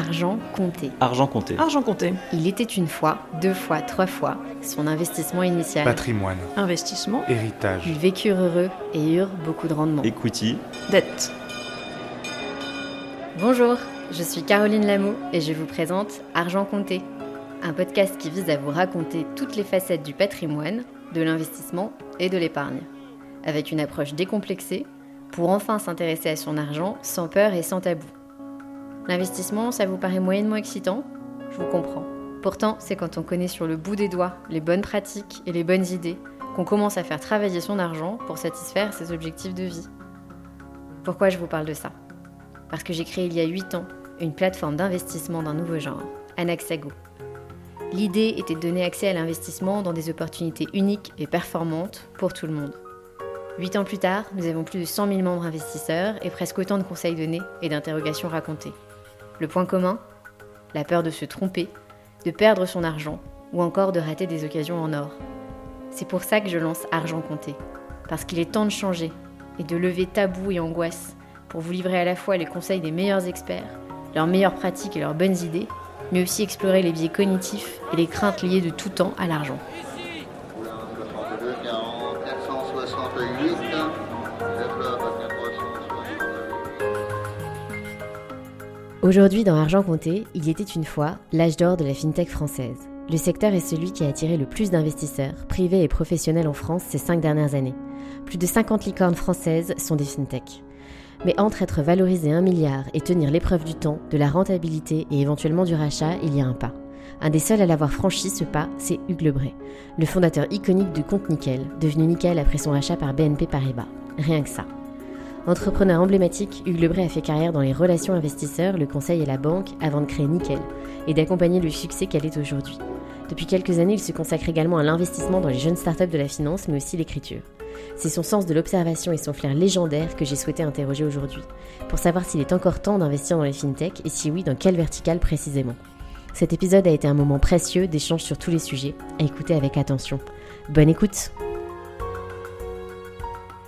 Argent compté. Argent compté. Argent compté. Il était une fois, deux fois, trois fois son investissement initial. Patrimoine, Investissement. héritage, Ils vécurent heureux et eurent beaucoup de rendement. Equity. Dette. Bonjour, je suis Caroline Lameau et je vous présente Argent compté, un podcast qui vise à vous raconter toutes les facettes du patrimoine, de l'investissement et de l'épargne, avec une approche décomplexée pour enfin s'intéresser à son argent sans peur et sans tabou. L'investissement, ça vous paraît moyennement excitant? Je vous comprends. Pourtant, c'est quand on connaît sur le bout des doigts les bonnes pratiques et les bonnes idées qu'on commence à faire travailler son argent pour satisfaire ses objectifs de vie. Pourquoi je vous parle de ça? Parce que j'ai créé il y a 8 ans une plateforme d'investissement d'un nouveau genre, Anaxago. L'idée était de donner accès à l'investissement dans des opportunités uniques et performantes pour tout le monde. Huit ans plus tard, nous avons plus de 100 000 membres investisseurs et presque autant de conseils donnés et d'interrogations racontées. Le point commun La peur de se tromper, de perdre son argent ou encore de rater des occasions en or. C'est pour ça que je lance Argent Compté, parce qu'il est temps de changer et de lever tabous et angoisses pour vous livrer à la fois les conseils des meilleurs experts, leurs meilleures pratiques et leurs bonnes idées, mais aussi explorer les biais cognitifs et les craintes liées de tout temps à l'argent. Oula, 62, 40, 468. Le club à 468. Aujourd'hui, dans Argent Compté, il y était une fois l'âge d'or de la fintech française. Le secteur est celui qui a attiré le plus d'investisseurs, privés et professionnels en France ces cinq dernières années. Plus de 50 licornes françaises sont des fintechs. Mais entre être valorisé 1 milliard et tenir l'épreuve du temps, de la rentabilité et éventuellement du rachat, il y a un pas. Un des seuls à l'avoir franchi ce pas, c'est Hugues Lebray, le fondateur iconique de Compte Nickel, devenu Nickel après son rachat par BNP Paribas. Rien que ça. Entrepreneur emblématique, Hugues Lebray a fait carrière dans les relations investisseurs, le conseil et la banque avant de créer Nickel et d'accompagner le succès qu'elle est aujourd'hui. Depuis quelques années, il se consacre également à l'investissement dans les jeunes startups de la finance, mais aussi l'écriture. C'est son sens de l'observation et son flair légendaire que j'ai souhaité interroger aujourd'hui, pour savoir s'il est encore temps d'investir dans les fintechs et si oui, dans quelle verticale précisément. Cet épisode a été un moment précieux d'échange sur tous les sujets, à écouter avec attention. Bonne écoute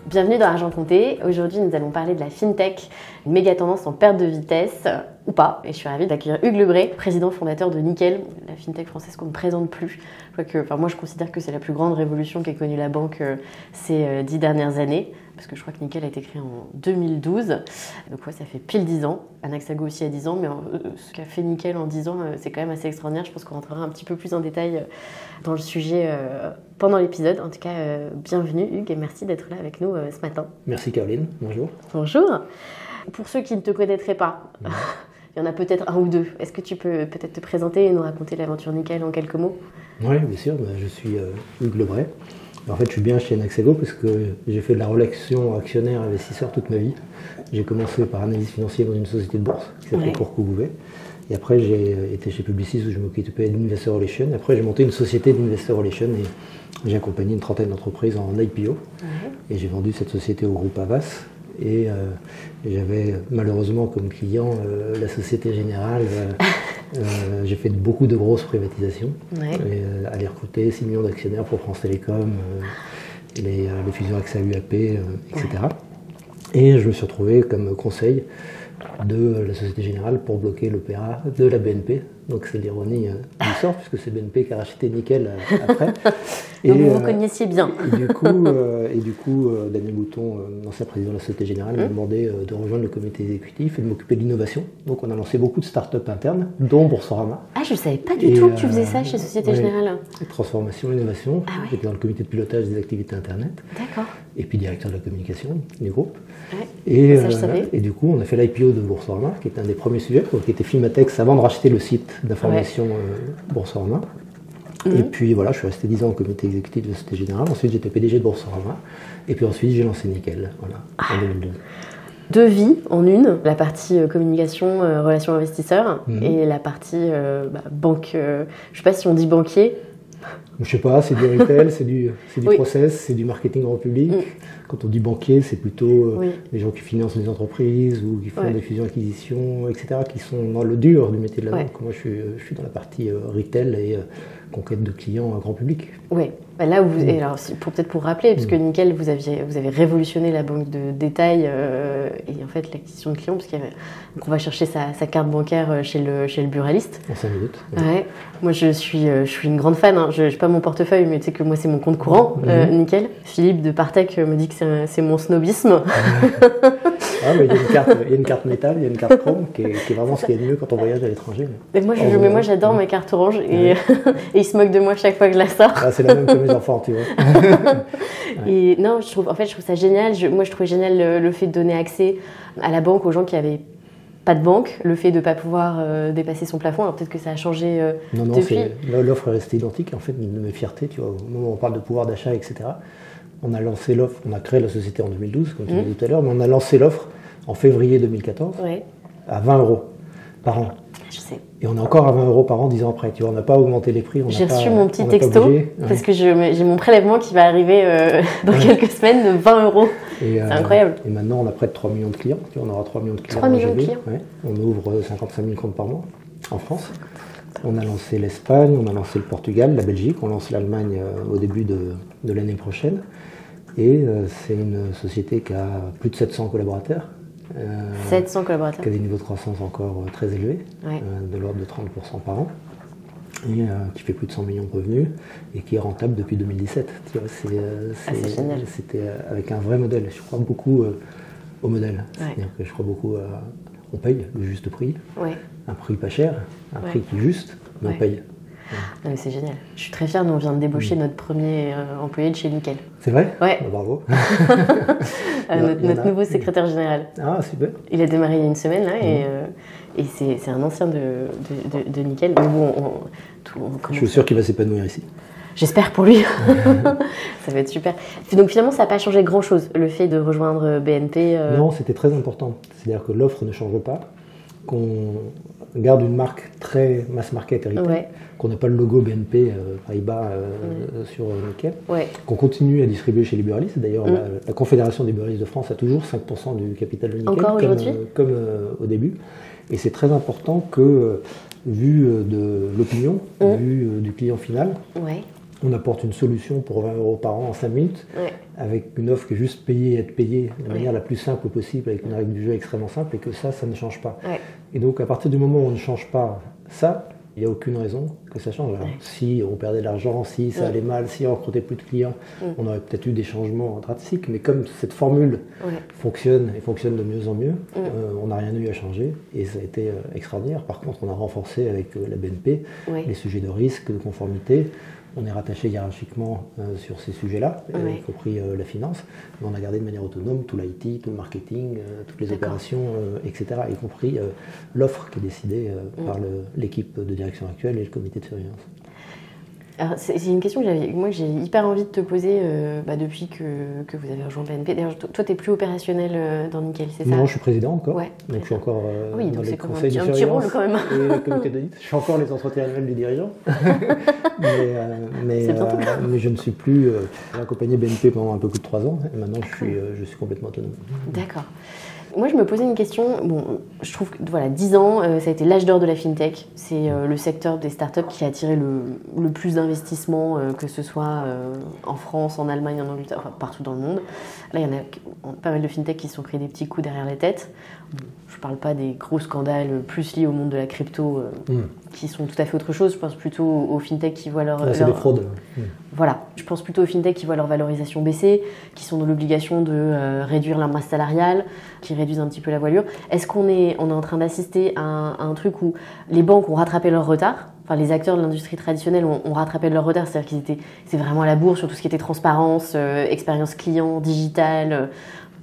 Bienvenue dans Argent Compté. Aujourd'hui, nous allons parler de la fintech, une méga tendance en perte de vitesse, ou pas. Et je suis ravie d'accueillir Hugues Lebray, président fondateur de Nickel, la fintech française qu'on ne présente plus. Que, enfin, moi, je considère que c'est la plus grande révolution qu'ait connue la banque euh, ces euh, dix dernières années. Parce que je crois que Nickel a été créé en 2012. Donc, ouais, ça fait pile 10 ans. Anaxago aussi a 10 ans. Mais euh, ce qu'a fait Nickel en 10 ans, euh, c'est quand même assez extraordinaire. Je pense qu'on rentrera un petit peu plus en détail euh, dans le sujet pendant l'épisode. En tout cas, bienvenue Hugues et merci d'être là avec nous ce matin. Merci Caroline, bonjour. Bonjour. Pour ceux qui ne te connaîtraient pas, il y en a peut-être un ou deux. Est-ce que tu peux peut-être te présenter et nous raconter l'aventure Nickel en quelques mots? Oui, bien sûr, bah, je suis Hugues Lebray. En fait, je suis bien chez Naxago parce que j'ai fait de la relation actionnaire-investisseur toute ma vie. J'ai commencé par analyse financière dans une société de bourse qui s'appelait Ouais. Et après, j'ai euh, été chez Publicis où je m'occupais d'Investor Relations. Après, j'ai monté une société d'Investor Relations et j'ai accompagné une trentaine d'entreprises en IPO. Et j'ai vendu cette société au groupe Avas. Et euh, j'avais malheureusement comme client euh, la Société Générale. Euh, euh, j'ai fait beaucoup de grosses privatisations. Ouais. Et, euh, aller recruter 6 millions d'actionnaires pour France Télécom, euh, les, les fusions AXA UAP, euh, etc. Et je me suis retrouvé comme conseil de la Société Générale pour bloquer l'opéra de la BNP. Donc c'est l'ironie euh, du sort, puisque c'est BNP qui a racheté Nickel euh, après. Donc vous euh, vous connaissiez bien. et du coup, euh, et du coup Daniel Mouton, euh, l'ancien président de la Société Générale, m'a demandé euh, de rejoindre le comité exécutif et de m'occuper de l'innovation. Donc on a lancé beaucoup de startups internes, dont Boursorama. Ah, je savais pas du Et, tout que tu faisais ça chez Société ouais. Générale. Transformation, innovation. Ah ouais. J'étais dans le comité de pilotage des activités Internet D'accord. et puis directeur de la communication du groupe. Ouais. Et, Ça, je savais. et du coup, on a fait l'IPO de Boursorama, qui était un des premiers sujets, donc, qui était Filmatex avant de racheter le site d'information euh, Boursorama. Mhm. Et puis voilà, je suis resté 10 ans au comité exécutif de la Société Générale. Ensuite, j'étais PDG de Boursorama. Et puis ensuite, j'ai lancé Nickel, voilà, Ah. en 2002. Deux vies en une, la partie euh, communication, euh, relations investisseurs, Mhm. et la partie euh, bah, banque, euh, je sais pas si on dit banquier. Je sais pas, c'est du retail, c'est du, c'est du Oui. process, c'est du marketing grand public. Mm. Quand on dit banquier, c'est plutôt euh, Oui. les gens qui financent des entreprises ou qui font Ouais. des fusions-acquisitions, etc., qui sont dans le dur du métier de la Ouais. banque. Moi, je suis, je suis dans la partie euh, retail et euh, conquête de clients euh, grand public. Oui, là où vous, et alors, pour peut-être pour rappeler, parce que Mm. Nickel, vous aviez, vous avez révolutionné la banque de détail euh, et en fait l'acquisition de clients, parce va chercher sa, sa carte bancaire euh, chez le, chez le buraliste. En 5 minutes. Ouais. Moi, je suis, euh, je suis une grande fan. Hein. Je n'ai pas mon portefeuille, mais tu sais que moi, c'est mon compte courant, euh, Mhm. Nickel. Philippe de Partec me dit que c'est mon snobisme. Ah, mais il, y a une carte, il y a une carte métal, il y a une carte chrome qui est, qui est vraiment ce qu'il y a de mieux quand on voyage à l'étranger. Mais moi, je- mais moi, ouais. j'adore Ouais. mes cartes oranges et, et ils se moquent de moi chaque fois que je la sors. Ah, c'est la même enfants, tu vois. Et non, je trouve, en fait, je trouve ça génial. Je- moi, je trouvais génial le, le fait de donner accès à la banque aux gens qui avaient pas de banque, le fait de ne pas pouvoir euh, dépasser son plafond. Alors peut-être que ça a changé. euh, Non, non, Depuis- l'offre est restée identique. En fait, de mes fiertés, tu vois, au moment où on parle de pouvoir d'achat, etc., on a lancé l'offre, on a créé la société en 2012, comme tu l'as dit tout à l'heure, mais on a lancé l'offre en février 2014 ouais, à 20 euros par an. Je sais. Et on est encore à 20 euros par an 10 ans après. Tu vois, on n'a pas augmenté les prix. J'ai reçu mon petit texto bougé. Ouais. parce que j'ai mon prélèvement qui va arriver euh, dans quelques semaines de 20 euros. Euh, incroyable. Et maintenant, on a près de 3 millions de clients. Tu vois, on aura 3 millions de clients. 3 en millions de clients. Ouais. On ouvre euh, 55 000 comptes par mois en France. On a lancé l'Espagne, on a lancé le Portugal, la Belgique, on lance l'Allemagne euh, au début de, de l'année prochaine. Et euh, c'est une société qui a plus de 700 collaborateurs, euh, 700 collaborateurs. qui a des niveaux de croissance encore euh, très élevés, Ouais. euh, de l'ordre de 30% par an, et euh, qui fait plus de 100 millions de revenus et qui est rentable depuis 2017. Tu vois, c'est, euh, Ah. C'était euh, avec un vrai modèle. Je crois beaucoup euh, au modèle. Ouais. C'est-à-dire que je crois beaucoup à. On paye le juste prix, Ouais. un prix pas cher, un Ouais. prix qui est juste, mais on paye. Non, mais c'est génial. Je suis très fière. Nous, on vient de débaucher notre premier euh, employé de chez Nickel. C'est vrai? Ouais. Bah, Bravo. Euh, notre a. nouveau secrétaire général. Ah, super. Il a démarré il y a une semaine là et, euh, et c'est un ancien de, de, de- de Nickel. Mais bon, on- tout- on Je suis sûr qu'il va s'épanouir ici. J'espère pour lui. ça va être super. Donc finalement, ça n'a pas changé grand-chose, le fait de rejoindre BNP. euh, Non, c'était très important. C'est-à-dire que l'offre ne change pas, qu'on garde une marque très mass market héritage, Ouais, qu'on n'a pas le logo BNP euh, Paribas euh, sur euh, Nickel, ouais, qu'on continue à distribuer chez les buralistes. D'ailleurs, Mm. la, la Confédération des buralistes de France a toujours 5% du capital de Nickel, Encore comme, euh, comme euh, au début. Et c'est très important que, euh, vu euh, de l'opinion, Mm. vu euh, du client final, on apporte une solution pour 20 euros par an en 5 minutes, ouais. avec une offre qui est juste payée et être payée de Ouais. manière la plus simple possible, avec une règle du jeu extrêmement simple, et que ça, ça ne change pas. Ouais. Et donc, à partir du moment où on ne change pas ça, il n'y a aucune raison que ça change. Alors. Si on perdait de l'argent, si ça allait mal, si on recrutait plus de clients, Mm. on aurait peut-être eu des changements drastiques. Mais comme cette formule fonctionne et fonctionne de mieux en mieux, Mm. euh, on n'a rien eu à changer et ça a été euh, extraordinaire. Par contre, on a renforcé avec euh, la BNP les sujets de risque, de conformité. On est rattaché hiérarchiquement euh, sur ces sujets-là, euh, Ouais. y compris euh, la finance, mais on a gardé de manière autonome tout l'IT, tout le marketing, euh, toutes les opérations, etc., y compris l'offre qui est décidée Mm. par l'équipe de direction actuelle et le comité de surveillance. C'est une question que j'avais- moi j'ai hyper envie de te poser euh, bah, depuis que, que vous avez rejoint BNP. D'ailleurs, to- toi, tu n'es plus opérationnel euh, dans Nickel, c'est ça? Non, je suis président encore, Ouais, donc je suis encore euh, Oui, dans donc les conseils de un petit rôle, surveillance quand même. et le comité d'audit. Je fais encore les entretiens annuels du dirigeant, mais, euh, mais, euh, je ne suis plus. euh, j'ai accompagné BNP pendant un peu plus de trois ans, et maintenant je suis, euh, je suis complètement autonome. D'accord. Moi, je me posais une question. Bon, je trouve que voilà, 10 ans, euh, ça a été l'âge d'or de la fintech. C'est euh, le secteur des startups qui a attiré le, plus d'investissements, euh, que ce soit en France, en Allemagne, en Angleterre, enfin, partout dans le monde. Là, il y en a pas mal de fintech qui se sont créés des petits coups derrière les têtes. Je ne parle pas des gros scandales plus liés au monde de la crypto, euh, Mm. qui sont tout à fait autre chose. Je pense plutôt aux fintech qui voient leur, Là, leur- des fraudes. Voilà, je pense plutôt aux fintech qui voient leur valorisation baisser, qui sont dans l'obligation de euh, réduire la masse salariale, qui réduisent un petit peu la voilure. Est-ce qu'on est, on est en train d'assister à, un- à un truc où les banques ont rattrapé leur retard? Enfin, les acteurs de l'industrie traditionnelle ont, ont rattrapé leur retard, c'est-à-dire qu'ils étaient, c'est vraiment à la bourre sur tout ce qui était transparence, euh, expérience client, digital.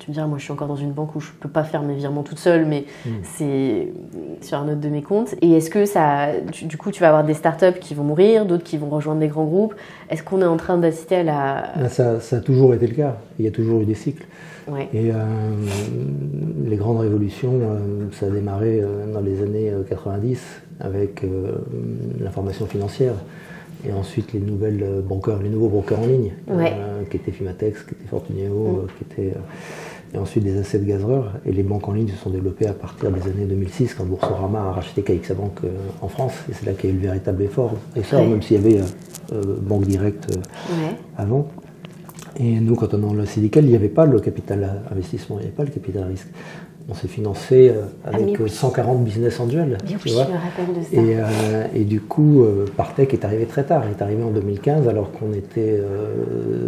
Me diras, moi je suis encore dans une banque où je peux pas faire mes virements toute seule, mais Mm. c'est sur un autre de mes comptes. Et est-ce que ça, du, du coup, tu vas avoir des startups qui vont mourir, d'autres qui vont rejoindre des grands groupes? Est-ce qu'on est en train d'assister à la. Ah, Ça, ça a toujours été le cas. Il y a toujours eu des cycles. Ouais. Et euh, les grandes révolutions, euh, ça a démarré euh, dans les années euh, 90 avec euh, l'information financière. Et ensuite les nouvelles brokers, les nouveaux brokers en ligne, Ouais. euh, qui étaient Fimatex, qui étaient Fortuneo, Mm. euh, qui étaient et ensuite des assets de gazeurs. Et les banques en ligne se sont développées à partir des années 2006 quand Boursorama a racheté KX Bank euh, en France. Et c'est là qu'il y a eu le véritable effort, essor, Ouais. même s'il y avait euh, euh, Banque Directe avant. Et nous, quand on est dans le syndical, il n'y avait pas le capital investissement, il n'y avait pas le capital risque. On s'est financé euh, avec mais euh, oui. 140 business angels. Bien tu oui, vois. je me rappelle de ça. Et, euh, et du coup, Partech est arrivé très tard. Il est arrivé en 2015 alors qu'on était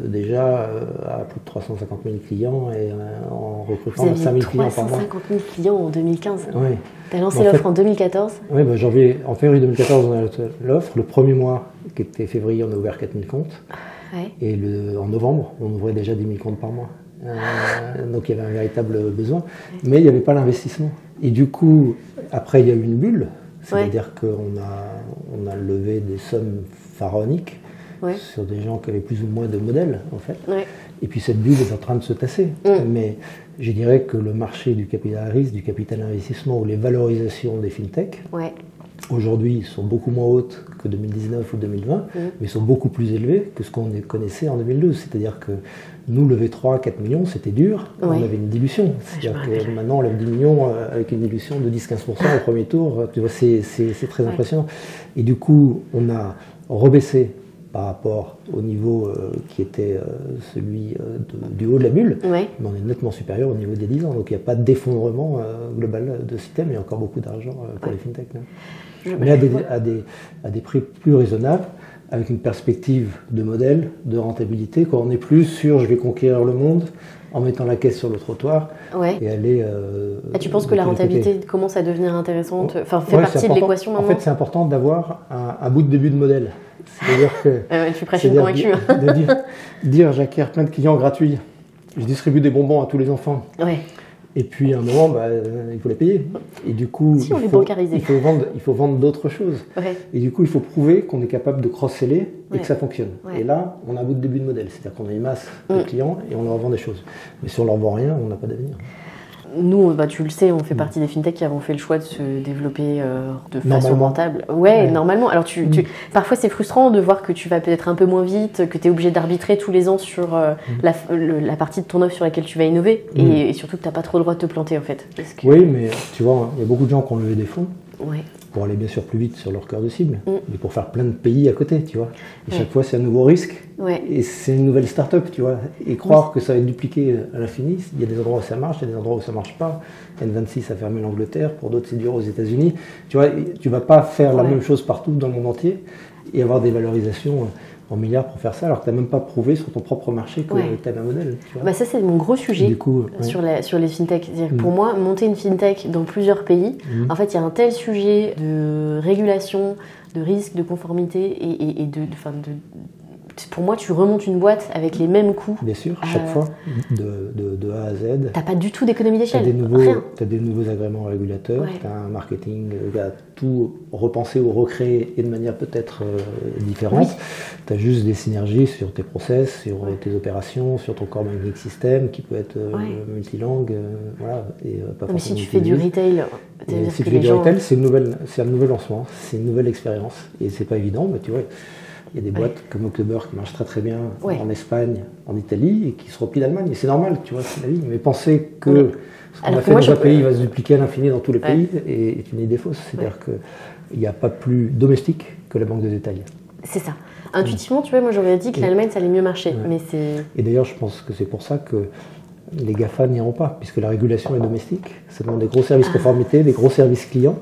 déjà à plus de 350 000 clients et en recrutant 5 aviez 000 clients par mois. 350 000 clients en 2015. Oui, T'as lancé En fait- l'offre en 2014 ouais, bah, janvier, en février 2014, on a lancé l'offre. Le premier mois, qui était février, on a ouvert 4 000 comptes. Ouais. Et le- en novembre, on ouvrait déjà 10 000 comptes par mois. Euh, donc il y avait un véritable besoin, mais il n'y avait pas l'investissement. Et du coup, après, il y a eu une bulle, c'est-à-dire qu'on a, on a levé des sommes pharaoniques Ouais. sur des gens qui avaient plus ou moins de modèles, en fait. Ouais. Et puis cette bulle est en train de se tasser. Mm. Mais je dirais que le marché du capital à risque, du capital investissement ou les valorisations des fintechs, aujourd'hui sont beaucoup moins hautes que 2019 ou 2020, mais sont beaucoup plus élevées que ce qu'on connaissait en 2012. C'est-à-dire que nous, lever 3 4 millions, c'était dur, on avait une dilution. C'est-à-dire que maintenant, on lève 10 millions euh, avec une dilution de 10-15% au premier tour. Tu vois, c'est très Ouais. impressionnant. Et du coup, on a rebaissé par rapport au niveau euh, qui était euh, celui euh, de- du haut de la bulle, Ouais. mais on est nettement supérieur au niveau des 10 ans. Donc il n'y a pas d'effondrement euh, global de système, il y a encore beaucoup d'argent euh, pour les fintechs. Je- Mais à des, à, des, à des prix plus raisonnables, avec une perspective de modèle, de rentabilité, quand on n'est plus sur je vais conquérir le monde en mettant la caisse sur le trottoir Ouais. et aller. euh, Ah, tu penses que la rentabilité commence à devenir intéressante Enfin, fait Ouais, partie de l'équation En maintenant fait, c'est important d'avoir un, un bout de début de modèle. C'est-à-dire que. Euh, Tu prêches une c'est-à-dire convaincue. di- de dire, dire j'acquiers plein de clients gratuits, je distribue des bonbons à tous les enfants, Ouais. Et puis à un moment, bah, euh, il faut les payer. Et du coup, Si il, faut, bancarisait. il faut vendre, il faut vendre d'autres choses. Ouais. Et du coup, il faut prouver qu'on est capable de cross-seller et Ouais. que ça fonctionne. Ouais. Et là, on a un bout de début de modèle. C'est-à-dire qu'on a une masse de Mm. clients et on leur vend des choses. Mais si on leur vend rien, on n'a pas d'avenir. Nous, bah, tu le sais, on Mm. fait partie des fintechs qui avons fait le choix de se développer euh, de façon rentable. Ouais, Ouais. Mm. normalement. Alors, tu, tu- parfois, c'est frustrant de voir que tu vas peut-être un peu moins vite, que tu es obligé d'arbitrer tous les ans sur euh, Mm. la, le- la partie de ton offre sur laquelle tu vas innover. Et, et surtout que tu n'as pas trop le droit de te planter, en fait. Que- Oui, mais tu vois, il y a beaucoup de gens qui ont levé des fonds Ouais. pour aller bien sûr plus vite sur leur cœur de cible, Mm. mais pour faire plein de pays à côté, tu vois. Et Ouais. chaque fois, c'est un nouveau risque. Ouais. Et c'est une nouvelle start-up, tu vois. Et croire que ça va être dupliqué à l'infini, il y a des endroits où ça marche, il y a des endroits où ça marche pas. N26 a fermé l'Angleterre, pour d'autres c'est dur aux États-Unis. Tu vois, tu vas pas faire la même chose partout dans le monde entier et avoir des valorisations en milliards pour faire ça, alors que tu n'as même pas prouvé sur ton propre marché que Ouais. tu avais un modèle. Tu vois. Bah, ça, c'est mon gros sujet. du coup, ouais. sur, la- sur les fintechs. Mm. Pour moi, monter une fintech dans plusieurs pays, Mm. en fait, il y a un tel sujet de régulation, de risque, de conformité et, et- et de, de- Pour moi, tu remontes une boîte avec les mêmes coûts. bien sûr, chaque Euh, fois, de, de- de A à Z. T'as pas du tout d'économie Tu as d'échelle. des, nouveaux, Rien. t'as des nouveaux agréments régulateurs, Ouais. tu as un marketing euh, qui a tout repensé ou recréé et de manière peut-être euh, différente. Oui. Tu as juste des synergies sur tes process, sur euh, Ouais. tes opérations, sur ton core banking system qui peut être euh, Ouais. multilangue. euh, voilà, et, euh, pas Non, mais si tu fais du retail, si tu fais du gens. retail, c'est un nouvel lancement, c'est une nouvelle expérience. Et c'est pas évident, mais tu vois, il y a des boîtes comme October qui marchent très très bien Ouais. en Espagne, en Italie, et qui se replient d'Allemagne. Et c'est normal, tu vois, c'est la vie. Mais penser que ce qu'on a fait dans un peux- pays va se dupliquer à l'infini dans tous les Ouais. pays est, est une idée fausse. C'est-à-dire qu'il n'y a pas plus domestique que la banque de détail. C'est ça. Intuitivement, tu vois, moi j'aurais dit que Mm. l'Allemagne ça allait mieux marcher. Mais c'est. Et d'ailleurs, je pense que c'est pour ça que les GAFA n'iront pas, puisque la régulation est domestique. Ça demande des gros services Ah. conformité, des gros services clients.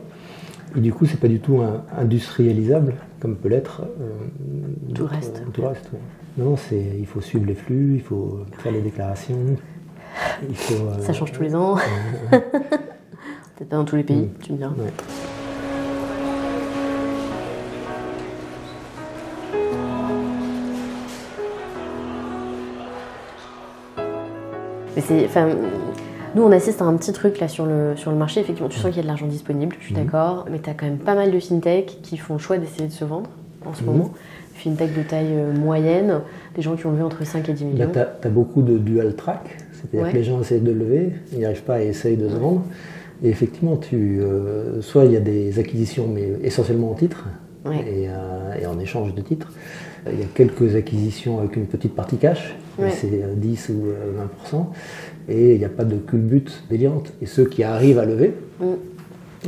Et du coup, c'est pas du tout un- industrialisable, comme peut l'être euh, Tout le reste. tout le reste, ouais. Non, c'est, il faut suivre les flux, il faut faire les déclarations. Il faut, euh, Ça change tous les ans. euh, Peut-être pas dans tous les pays, Mm. tu me diras. ouais. Mais c'est, enfin, nous on assiste à un petit truc là sur le, sur le marché. Effectivement, tu sens qu'il y a de l'argent disponible, je suis Mhm. d'accord. Mais tu as quand même pas mal de fintech qui font le choix d'essayer de se vendre en ce Mhm. moment. Fintech de taille euh, moyenne, des gens qui ont levé entre 5 et 10 Là, millions. tu as, beaucoup de dual track, c'est-à-dire Ouais. que les gens essayent de lever, ils n'y arrivent pas et essayent de se vendre. Et effectivement, tu, euh, soit il y a des acquisitions, mais essentiellement en titres, Ouais. et, euh, et en échange de titres. Il y a quelques acquisitions avec une petite partie cash, Ouais. c'est euh, 10 ou euh, 20%. Et il n'y a pas de culbute délirante. Et ceux qui arrivent à lever Mm.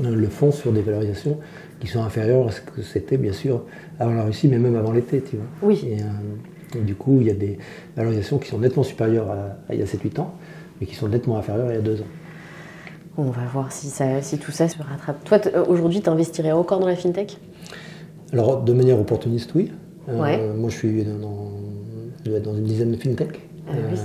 euh, le font sur des valorisations qui sont inférieures à ce que c'était, bien sûr, avant la Russie, mais même avant l'été, tu vois. Oui. Et, euh, et du coup, il y a des valorisations qui sont nettement supérieures à, à il y a 7-8 ans, mais qui sont nettement inférieures à il y a 2 ans. On va voir si, ça, si tout ça se rattrape. Toi, euh, aujourd'hui, tu investirais encore dans la fintech? Alors, de manière opportuniste, oui. Euh, Ouais. Moi, je suis dans, une dizaine de fintech. Ah oui,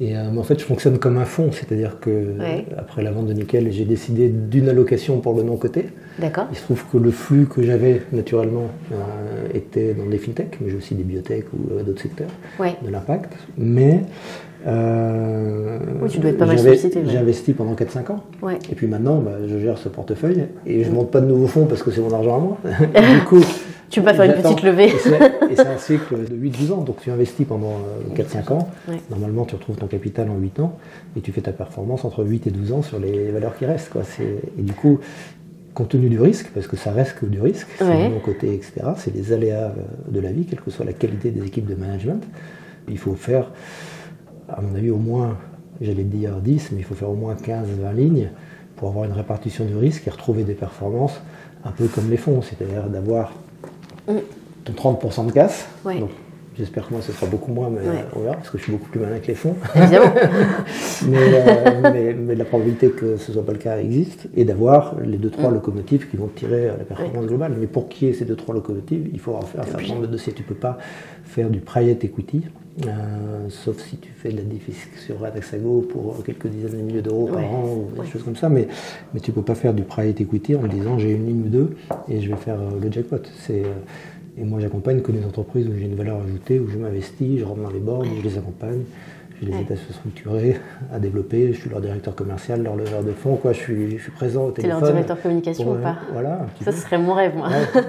et euh, en fait, je fonctionne comme un fonds, c'est-à-dire que Ouais. après la vente de nickel, j'ai décidé d'une allocation pour le non-coté. D'accord Il se trouve que le flux que j'avais naturellement euh, était dans des fintech, mais j'ai aussi des biotech ou euh, d'autres secteurs Ouais. de l'impact. Mais euh, Oui, tu dois être pas mal sollicité. J'ai investi pendant 4-5 ans. Ouais. Et puis maintenant, bah, je gère ce portefeuille et je monte pas de nouveaux fonds parce que c'est mon argent à moi. Du coup, Tu peux pas faire une petite levée. Et c'est- un cycle de 8-12 ans. Donc tu investis pendant euh, 4-5 ans. Ouais. Normalement, tu retrouves ton capital en 8 ans et tu fais ta performance entre 8 et 12 ans sur les valeurs qui restent. Quoi. Et du coup, compte tenu du risque, parce que ça reste que du risque, c'est Ouais. de mon côté, etc., c'est les aléas euh, de la vie, quelle que soit la qualité des équipes de management. Il faut faire, à mon avis, au moins, j'allais dire 10, mais il faut faire au moins 15-20 lignes pour avoir une répartition du risque et retrouver des performances un peu comme les fonds, c'est-à-dire d'avoir Mm. ton 30% de casse. Ouais. Donc, J'espère que moi ce sera beaucoup moins, mais Ouais. euh, on verra, parce que je suis beaucoup plus malin que les fonds. Évidemment. mais, euh, mais, mais la probabilité que ce soit pas le cas existe, et d'avoir les deux trois Mm. locomotives qui vont tirer euh, la performance globale. Mais pour qu'il y ait ces deux trois locomotives, il faut en faire un certain nombre de dossiers. Tu peux pas faire du private equity, euh, sauf si tu fais de la difficulté sur Adaxago pour quelques dizaines de milliers d'euros Ouais. par an ou des choses comme ça. Mais, mais tu peux pas faire du private equity en disant j'ai une ligne ou deux et je vais faire le jackpot. C'est et moi, j'accompagne que des entreprises où j'ai une valeur ajoutée, où je m'investis, je rentre dans les boards, je les accompagne, je les Ouais. aide à se structurer, à développer. Je suis leur directeur commercial, leur leveur de fonds. Quoi. Je, suis, je suis présent au téléphone. leur directeur communication pour, ou pas Voilà. un petit Ça, ce serait mon rêve, moi. Ouais,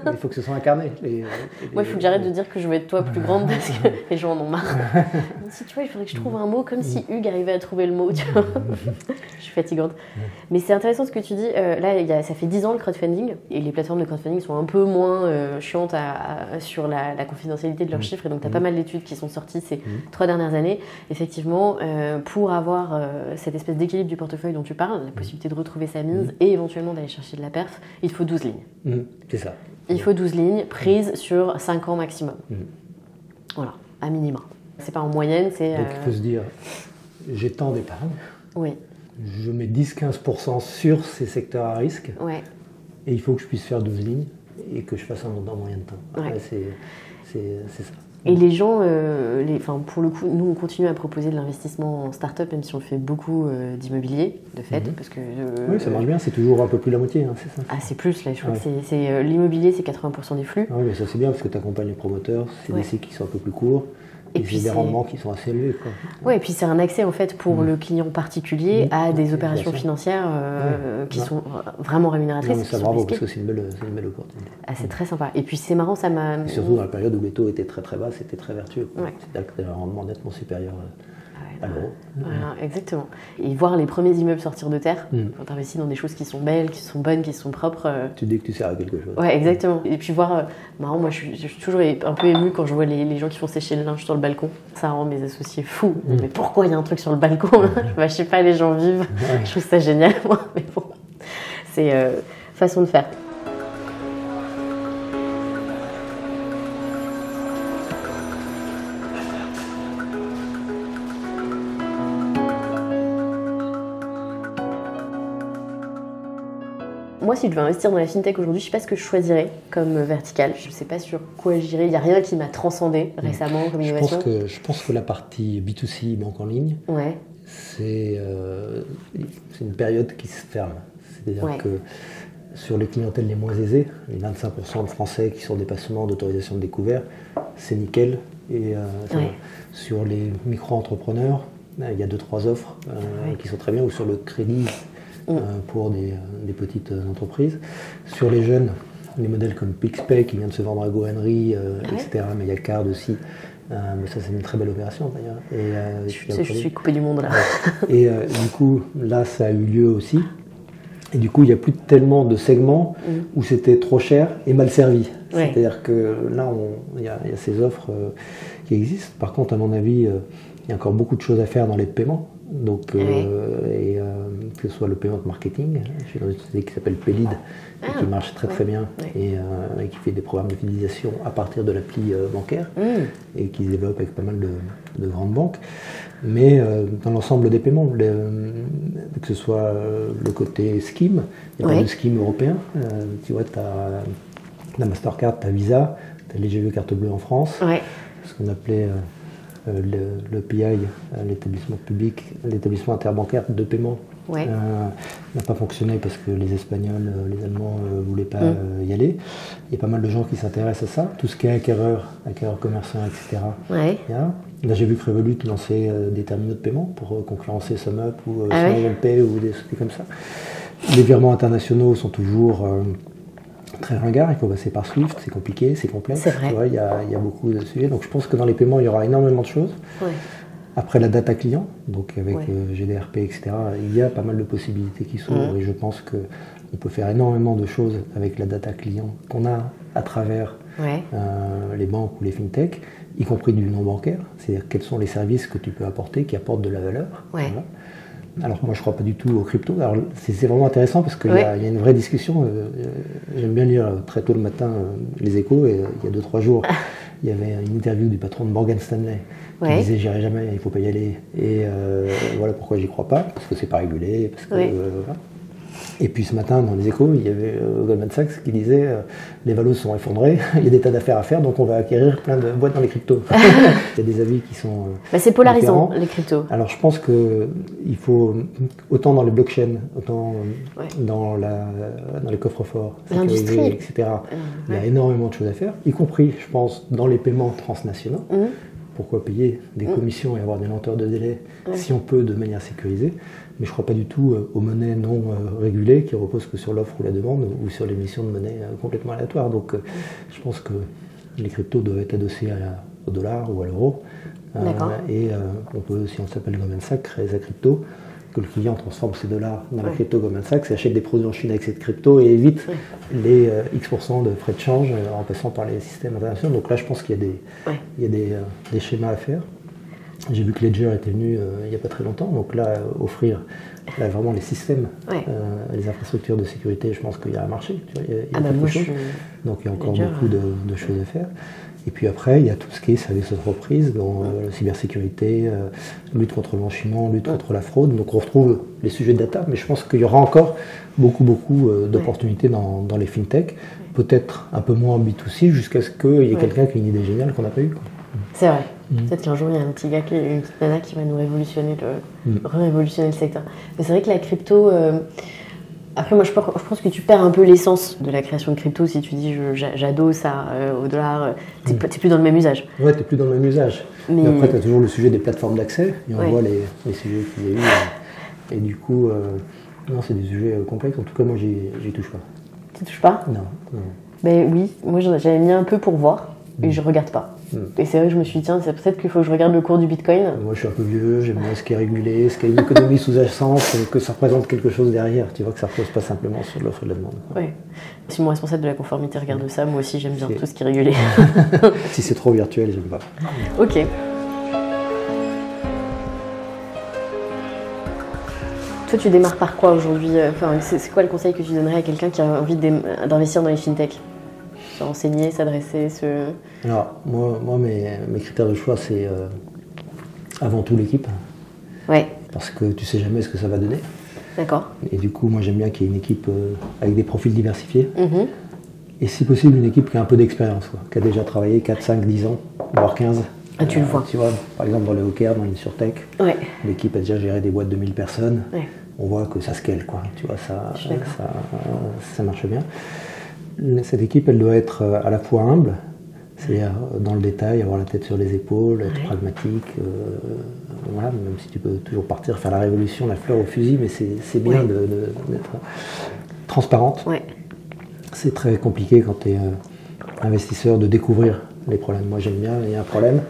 il faut que ce soit incarné. Les- les- Moi, il faut que j'arrête de dire que je veux être toi plus grande parce que les gens en ont marre. si tu vois, il faudrait que je trouve un mot comme si Hugues arrivait à trouver le mot. Tu vois. je suis fatigante. Mais c'est intéressant ce que tu dis. Euh, là, il y a- ça fait 10 ans le crowdfunding et les plateformes de crowdfunding sont un peu moins euh, chiantes à- à- sur la, la confidentialité de leurs chiffres. Et donc, tu as pas mal d'études qui sont sorties ces trois dernières années. Effectivement, euh, pour avoir euh, cette espèce d'équilibre du portefeuille dont tu parles, la possibilité de retrouver sa mise et éventuellement d'aller chercher de la perf, il faut 12 lignes. Mhm, C'est ça. Il faut 12 lignes prises sur 5 ans maximum. Voilà, à minima. C'est pas en moyenne, c'est. Donc il euh, faut se dire j'ai tant d'épargne, Oui, je mets 10-15% sur ces secteurs à risque. ouais. Et il faut que je puisse faire 12 lignes et que je fasse un dans moyen de temps. Ouais. c'est ça. Et les gens, euh, les, enfin, pour le coup, nous, on continue à proposer de l'investissement en start-up, même si on fait beaucoup euh, d'immobilier, de fait, Mhm. parce que. euh, Oui, ça marche bien, c'est toujours un peu plus la moitié, hein, c'est ça. Ah, c'est plus, là, je crois Ouais. que L'immobilier, c'est 80% des flux. Ah oui, mais ça c'est bien parce que tu accompagnes les promoteurs, c'est Ouais. des cycles qui sont un peu plus courts Et et, puis des rendements qui sont assez élevés. Ouais, et puis c'est un accès en fait pour Mhm. le client particulier Mhm. à des opérations financières euh, qui sont vraiment rémunératrices. Non, mais ça bravo parce que c'est une une belle opportunité. Ah, c'est très sympa. Et puis c'est marrant, ça m'a. Surtout dans la période où les taux étaient très très bas, c'était très vertueux. Ouais. C'est-à-dire que tu un rendement nettement supérieur Ah Voilà, exactement. Et voir les premiers immeubles sortir de terre, Mhm. quand tu investis dans des choses qui sont belles, qui sont bonnes, qui sont propres. euh, Tu dis que tu sers à quelque chose. Ouais, exactement. Et puis voir, euh, marrant, moi je suis, je suis toujours un peu émue quand je vois les, les gens qui font sécher le linge sur le balcon. Ça rend mes associés fous. Mm. Mais pourquoi il y a un truc sur le balcon bah, Je sais pas, les gens vivent. Ouais. Je trouve ça génial, moi. Mais bon, c'est euh, façon de faire. Si je devais investir dans la fintech aujourd'hui, je sais pas ce que je choisirais comme vertical. Je sais pas sur quoi j'irais. Il y a rien qui m'a transcendé récemment comme Je pense, innovation. que, je pense que la partie B2C, banque en ligne, Ouais, c'est euh, c'est une période qui se ferme. C'est-à-dire Ouais. que sur les clientèles les moins aisées, les 25% de Français qui sont en dépassement d'autorisation de découvert, c'est nickel. Et euh, Ouais. sur les micro-entrepreneurs, euh, il y a deux trois offres euh, qui sont très bien, ou sur le crédit Euh, pour des, euh, des petites euh, entreprises. Sur les jeunes, les modèles comme PixPay qui vient de se vendre à GoHenry, euh, Ah ouais. etc. Mais il y a Card aussi. Euh, mais ça, c'est une très belle opération d'ailleurs. Et, euh, je, suis coupée du monde là. et du coup, là, ça a eu lieu aussi. Et du coup, il n'y a plus tellement de segments Mm. où c'était trop cher et mal servi. Ouais. C'est-à-dire que là, il y, a il y a ces offres qui existent. Par contre, à mon avis, il y a encore beaucoup de choses à faire dans les paiements. Donc, Ouais. euh, et, euh, que ce soit le payment marketing, je suis dans une société qui s'appelle Pelid, et Ah, qui marche très très bien ouais. et, euh, et qui fait des programmes de fidélisation à partir de l'appli bancaire Hmm. et qui se développe avec pas mal de, de grandes banques. Mais dans l'ensemble des paiements, que ce soit le côté scheme, il y a pas de scheme européen. Tu vois, tu as la Mastercard, tu as Visa, tu as les carte bleue en France, ce qu'on appelait le, le PI, euh, l'établissement public, l'établissement interbancaire de paiement. Ouais. euh, n'a pas fonctionné parce que les Espagnols, euh, les Allemands ne voulaient pas Mm. euh, y aller. Il y a pas mal de gens qui s'intéressent à ça, tout ce qui est acquéreur, acquéreur commerçant, etc. Ouais. Là, j'ai vu que Revolut lançait euh, des terminaux de paiement pour euh, concurrencer SumUp ou euh, Ah ouais Smile Pay ou des trucs comme ça. Les virements internationaux sont toujours euh, très ringards. Il faut passer par Swift, c'est compliqué, c'est complexe. C'est vrai. Tu vois, il y, a, il y a beaucoup de sujets. Donc, je pense que dans les paiements, il y aura énormément de choses. Ouais. Après la data client, donc avec Ouais. euh, GDRP, etc., il y a pas mal de possibilités qui s'ouvrent Mhm. et je pense qu'on peut faire énormément de choses avec la data client qu'on a à travers Ouais. euh, les banques ou les fintechs, y compris du non bancaire, c'est-à-dire quels sont les services que tu peux apporter qui apportent de la valeur. Voilà. Alors moi je crois pas du tout aux crypto. Alors c'est vraiment intéressant parce qu'il y, a- Ouais. il y a une vraie discussion. euh, euh, J'aime bien lire euh, très tôt le matin les échos et il y a deux trois jours il y avait une interview du patron de Morgan Stanley qui Ouais. disait j'irai jamais, il faut pas y aller. Et euh, voilà pourquoi j'y crois pas parce que c'est pas régulé, parce que Ouais. euh, voilà. Et puis ce matin, dans les échos, il y avait euh, Goldman Sachs qui disait euh, les valos sont effondrés, il y a des tas d'affaires à faire, donc on va acquérir plein de boîtes dans les cryptos. il y a des avis qui sont. euh, Bah, c'est polarisant, différents. les cryptos. Alors je pense que il faut autant dans les blockchains, autant Ouais. dans, la, dans les coffres-forts, L'industrie. etc. Il y a énormément de choses à faire, y compris, je pense, dans les paiements transnationaux. Mhm. Pourquoi payer des Mm. commissions et avoir des lenteurs de délai Ouais. si on peut de manière sécurisée? Mais je ne crois pas du tout euh, aux monnaies non euh, régulées qui reposent que sur l'offre ou la demande ou sur l'émission de monnaie euh, complètement aléatoire. Donc je pense que les cryptos doivent être adossés à la- au dollar ou à l'euro. Et on peut, si on s'appelle Goldman Sachs, créer sa crypto, que le client transforme ses dollars dans la crypto Goldman Sachs et achète des produits en Chine avec cette crypto et évite les euh, X% de frais de change euh, en passant par les systèmes internationaux. Donc là, je pense qu'il y a des, Ouais. il y a des, euh, des schémas à faire. J'ai vu que Ledger était venu euh, il n'y a pas très longtemps, donc là, euh, offrir là, vraiment les systèmes, Ouais. euh, les infrastructures de sécurité, je pense qu'il y a un marché. tu vois, il y a- Ah bah moi, je. Donc il y a encore Ledger, beaucoup de, de choses à faire. Et puis après, il y a tout ce qui est service euh, la cybersécurité, lutte contre le blanchiment, lutte contre la fraude. Donc on retrouve les sujets de data, mais je pense qu'il y aura encore beaucoup, beaucoup d'opportunités dans, dans les fintechs. Peut-être un peu moins en B2C, jusqu'à ce qu'il y ait quelqu'un qui ait une idée géniale qu'on n'a pas eue. C'est vrai. Mhm. Peut-être qu'un jour, il y a un petit gars, qui, une petite nana qui va nous révolutionner le, Mhm. révolutionner le secteur. Mais c'est vrai que la crypto... euh, Après, moi, je pense, que tu perds un peu l'essence de la création de crypto si tu dis je- j'a- j'adosse ça euh, au dollar. euh, T'es t'es plus dans le même usage. Ouais, tu n'es plus dans le même usage. Mais- Mais après, tu as toujours le sujet des plateformes d'accès, et on Ouais. voit les, les sujets qu'il y a eu. et du coup, euh, non, c'est des sujets complexes. En tout cas, moi, j'y touche pas. Tu touches pas? Non. non. Ben oui, moi j'avais mis un peu pour voir et je regarde pas. Et c'est vrai que je me suis dit, tiens, c'est peut-être qu'il faut que je regarde le cours du bitcoin. Moi, je suis un peu vieux, j'aime bien ce qui est régulé, ce qui a une économie sous-jacente, que ça représente quelque chose derrière. Tu vois que ça repose pas simplement sur l'offre et la demande. Ouais. Si mon responsable de la conformité regarde ça, moi aussi j'aime bien tout ce qui est régulé. Si c'est trop virtuel, j'aime pas. ok. Toi, tu démarres par quoi aujourd'hui? Enfin, c'est, quoi le conseil que tu donnerais à quelqu'un qui a envie d'investir dans les fintechs? Se renseigner, s'adresser, se. Alors, moi, moi mes, mes critères de choix, c'est euh, avant tout l'équipe, Ouais, parce que tu sais jamais ce que ça va donner. d'accord. Et du coup, moi, j'aime bien qu'il y ait une équipe euh, avec des profils diversifiés. Mhm. Et si possible, une équipe qui a un peu d'expérience, qui a déjà travaillé 4, 5, 10 ans, voire 15. Ah, tu le vois. Tu vois, par exemple, dans le Hocker, dans l'Insurtech, Ouais, l'équipe a déjà géré des boîtes de 1000 personnes. ouais. On voit que ça scale, quoi. Tu vois, ça, ça marche bien. Cette équipe, elle doit être euh, à la fois humble, c'est-à-dire euh, dans le détail, avoir la tête sur les épaules, être Ouais. pragmatique. euh, voilà, même si tu peux toujours partir faire la révolution, la fleur au fusil, mais c'est bien Ouais. d'être transparente. Ouais, C'est très compliqué quand tu es investisseur de découvrir les problèmes. Moi j'aime bien, il y a un problème,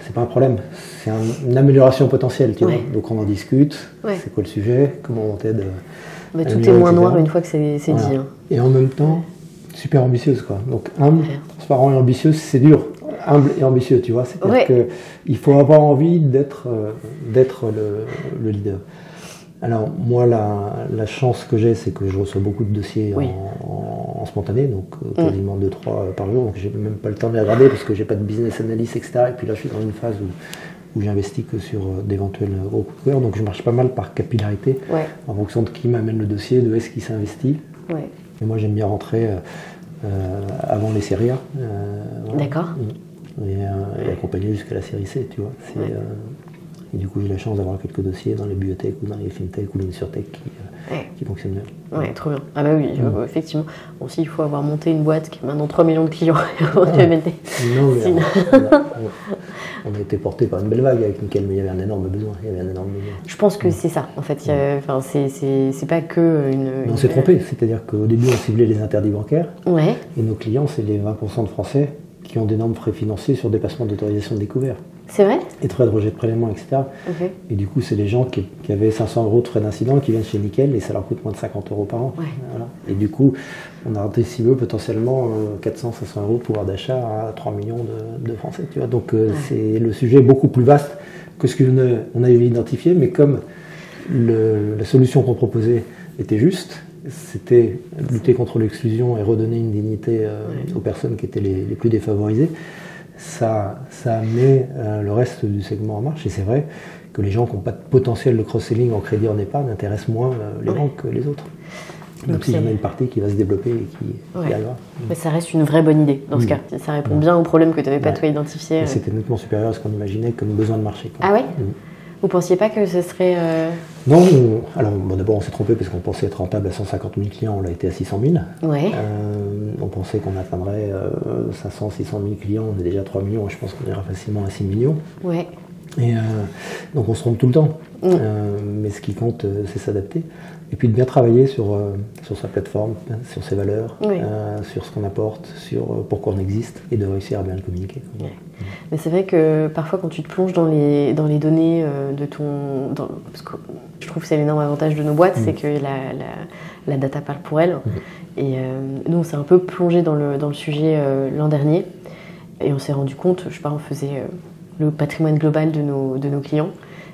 c'est pas un problème, c'est un- une amélioration potentielle, tu vois. Donc on en discute, c'est quoi le sujet, comment on t'aide. Bah, tout est moins noir une fois que c'est, c'est Voilà. dit. hein. Et en même temps, super ambitieuse quoi. Donc humble, transparent et ambitieuse, c'est dur humble et ambitieux, tu vois. C'est-à-dire Ouais. que il faut avoir envie d'être euh, d'être le, le leader. Alors moi, la, la chance que j'ai, c'est que je reçois beaucoup de dossiers Oui. en, en spontané, donc euh, quasiment 2-3 par jour, donc j'ai même pas le temps de les regarder parce que j'ai pas de business analyst, etc. Et puis là, je suis dans une phase où, où j'investis que sur euh, d'éventuels gros coups de cœur, donc je marche pas mal par capillarité, Ouais, en fonction de qui m'amène le dossier, de est-ce qui s'investit. ouais. Et moi, j'aime bien rentrer euh, euh, avant les séries A. euh, voilà. D'accord. Mm. Et, et accompagner jusqu'à la série C, tu vois. C'est, Ouais. et du coup, j'ai la chance d'avoir quelques dossiers dans les bibliothèques ou dans les fintech ou les insurtech qui, Ouais. qui fonctionnent bien. Ouais, trop bien. Ah bah oui, Mm. effectivement. Bon, si, il faut avoir monté une boîte qui a maintenant 3 millions de clients mener. Non, mais Sinon. on, a, été porté par une belle vague avec Nickel, mais il y avait un énorme besoin. Il y avait un énorme besoin. Je pense que c'est ça, en fait. Enfin, c'est- pas que une. Mais on s'est trompé, c'est-à-dire qu'au début, on ciblait les interdits bancaires Ouais, et nos clients, c'est les 20% de Français qui ont d'énormes frais financiers sur dépassement d'autorisation de découvert c'est vrai? Et frais de rejet de prélèvement, etc. Et du coup, c'est les gens qui, qui avaient 500 euros de frais d'incident qui viennent chez Nickel et ça leur coûte moins de 50 euros par an. Ouais. Voilà. Et du coup, on a peu potentiellement 400, 500 euros de pouvoir d'achat à 3 millions de, de Français. Tu vois. Donc, euh, c'est le sujet est beaucoup plus vaste que ce qu'on on avait identifié, mais comme le- la solution qu'on proposait était juste, c'était lutter contre l'exclusion et redonner une dignité euh, aux personnes qui étaient les, les plus défavorisées. Ça, ça amené euh, le reste du segment en marche. Et c'est vrai que les gens qui n'ont pas de potentiel de cross-selling en crédit en épargne intéressent moins euh, les banques que les autres. Donc Donc s'il y en a une partie qui va se développer et qui, Ouais. qui arrivera. Mais ça reste une vraie bonne idée dans ce cas. Ça répond bien au problème que tu n'avais pas Ouais. toi identifié. C'était nettement supérieur à ce qu'on imaginait comme besoin de marché. quoi. Ah ouais Mm. Vous pensiez pas que ce serait. euh, Non, on- alors bon, d'abord on s'est trompé parce qu'on pensait être rentable à 150 000 clients, on l'a été à 600 000. Ouais. Euh, on pensait qu'on atteindrait euh, 500, 600 000 clients, on est déjà à 3 millions, je pense qu'on ira facilement à 6 millions. Ouais. Et euh, donc on se trompe tout le temps. Mm. Euh, mais ce qui compte, euh, c'est s'adapter. Et puis de bien travailler sur, sur sa plateforme, hein, sur ses valeurs, Oui. sur ce qu'on apporte, sur pourquoi on existe, et de réussir à bien le communiquer. Ouais. Mais c'est vrai que parfois quand tu te plonges dans les, dans les données de ton... dans- parce que je trouve que c'est l'énorme avantage de nos boîtes, Mm. c'est que la, la, la data parle pour elle. Et euh, nous on s'est un peu plongé dans le, dans le sujet l'an dernier. Et on s'est rendu compte, je sais pas, on faisait le patrimoine global de nos, de nos clients.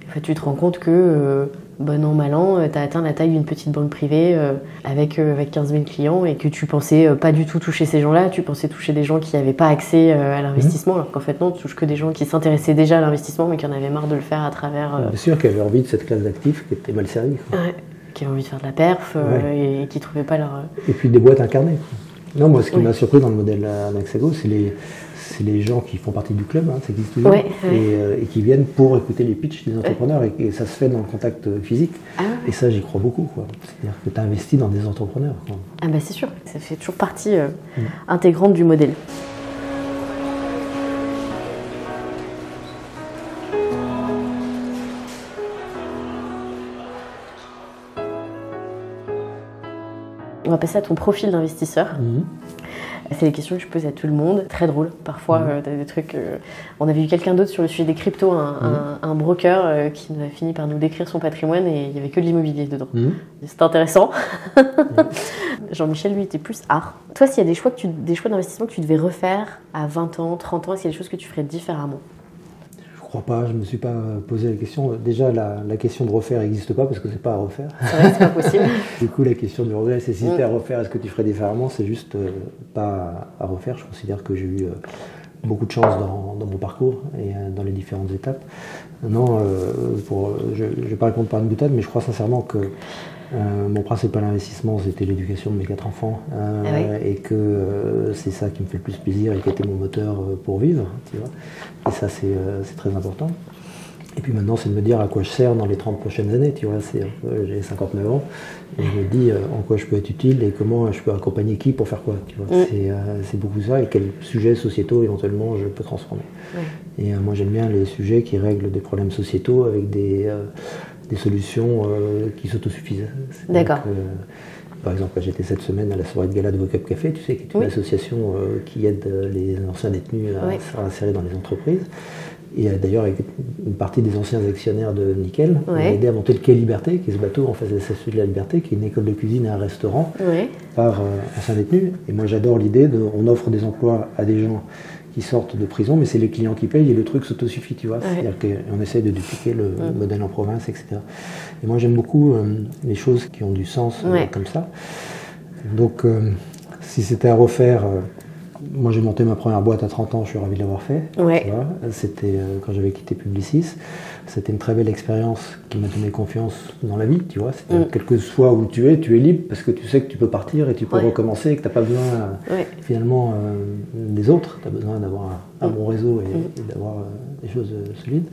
En fait, tu te rends compte que, euh, bon an, mal an, tu as atteint la taille d'une petite banque privée euh, avec, euh, avec 15 000 clients et que tu pensais euh, pas du tout toucher ces gens-là, tu pensais toucher des gens qui n'avaient pas accès euh, à l'investissement, alors qu'en fait, non, tu touches que des gens qui s'intéressaient déjà à l'investissement mais qui en avaient marre de le faire à travers. euh, Bien sûr qu'elle avait envie de cette classe d'actifs qui était mal servie. ouais, qui avaient envie de faire de la perf euh, et qui trouvaient pas leur. euh, Et puis des boîtes incarnées. Non, moi ce qui m'a surpris dans le modèle Anaxago, c'est les, c'est les gens qui font partie du club, hein, ça existe toujours, Ouais, ouais. Et, euh, et qui viennent pour écouter les pitchs des entrepreneurs, et, et ça se fait dans le contact euh, physique. Ah. Et ça, j'y crois beaucoup. C'est-à-dire que tu investis dans des entrepreneurs. quoi. Ah bah c'est sûr, ça fait toujours partie euh, intégrante du modèle. On va passer à ton profil d'investisseur. Mhm. C'est des questions que je pose à tout le monde, très drôle. Parfois, Mhm. euh, t'as des trucs. euh, on avait eu quelqu'un d'autre sur le sujet des cryptos, un, un- un broker euh, qui nous a fini par nous décrire son patrimoine et il y avait que de l'immobilier dedans. Mhm. C'est intéressant. Jean-Michel, lui, était plus art. Toi, s'il y a des choix, que tu- des choix d'investissement que tu devais refaire à 20 ans, 30 ans, est-ce qu'il y a des choses que tu ferais différemment? Crois pas, je me suis pas posé la question. Déjà, la, la question de refaire n'existe pas parce que c'est pas à refaire. C'est vrai pas possible. Du coup, la question du regret, c'est si c'était à refaire, est-ce que tu ferais différemment? C'est juste euh, pas à refaire. Je considère que j'ai eu euh, beaucoup de chance dans, dans mon parcours et euh, dans les différentes étapes. Non, euh, pour, je ne vais pas répondre par une boutade, mais je crois sincèrement que euh, mon principal investissement, c'était l'éducation de mes quatre enfants euh, Ah et que euh, c'est ça qui me fait le plus plaisir et qui était mon moteur pour vivre. Tu vois et ça, c'est très important. Et puis maintenant, c'est de me dire à quoi je sers dans les 30 prochaines années. Tu vois, j'ai 59 ans et je me dis en quoi je peux être utile et comment je peux accompagner qui pour faire quoi. Tu vois, Mm. c'est, beaucoup ça et quels sujets sociétaux éventuellement je peux transformer. Et moi, j'aime bien les sujets qui règlent des problèmes sociétaux avec des, des solutions euh, qui s'autosuffisent. D'accord. que, par exemple, j'étais cette semaine à la soirée de gala de Vocab Café, tu sais, qui est une Oui. association euh, qui aide euh, les anciens détenus à Oui. se réinsérer dans les entreprises. Et euh, d'ailleurs, avec une partie des anciens actionnaires de Nickel, on a aidé à monter le Quai Liberté, qui est ce bateau en face de la Statue de la Liberté, qui est une école de cuisine et un restaurant Ouais. par euh, anciens détenus. Et moi, j'adore l'idée de, on offre des emplois à des gens qui sortent de prison, mais c'est les clients qui payent et le truc s'autosuffit, tu vois. Ouais. C'est-à-dire qu'on essaye de dupliquer le modèle en province, etc. Et moi, j'aime beaucoup euh, les choses qui ont du sens euh, comme ça. Donc, euh, si c'était à refaire, moi j'ai monté ma première boîte à 30 ans, je suis ravi de l'avoir fait. Ouais. tu vois. C'était quand j'avais quitté Publicis. C'était une très belle expérience qui m'a donné confiance dans la vie, tu vois. Mm. quel que soit où tu es, tu es libre parce que tu sais que tu peux partir et tu peux Ouais. recommencer et que tu n'as pas besoin euh, Ouais. finalement euh, des autres. Tu as besoin d'avoir un, un Mm. bon réseau et, Mm. et d'avoir euh, des choses solides.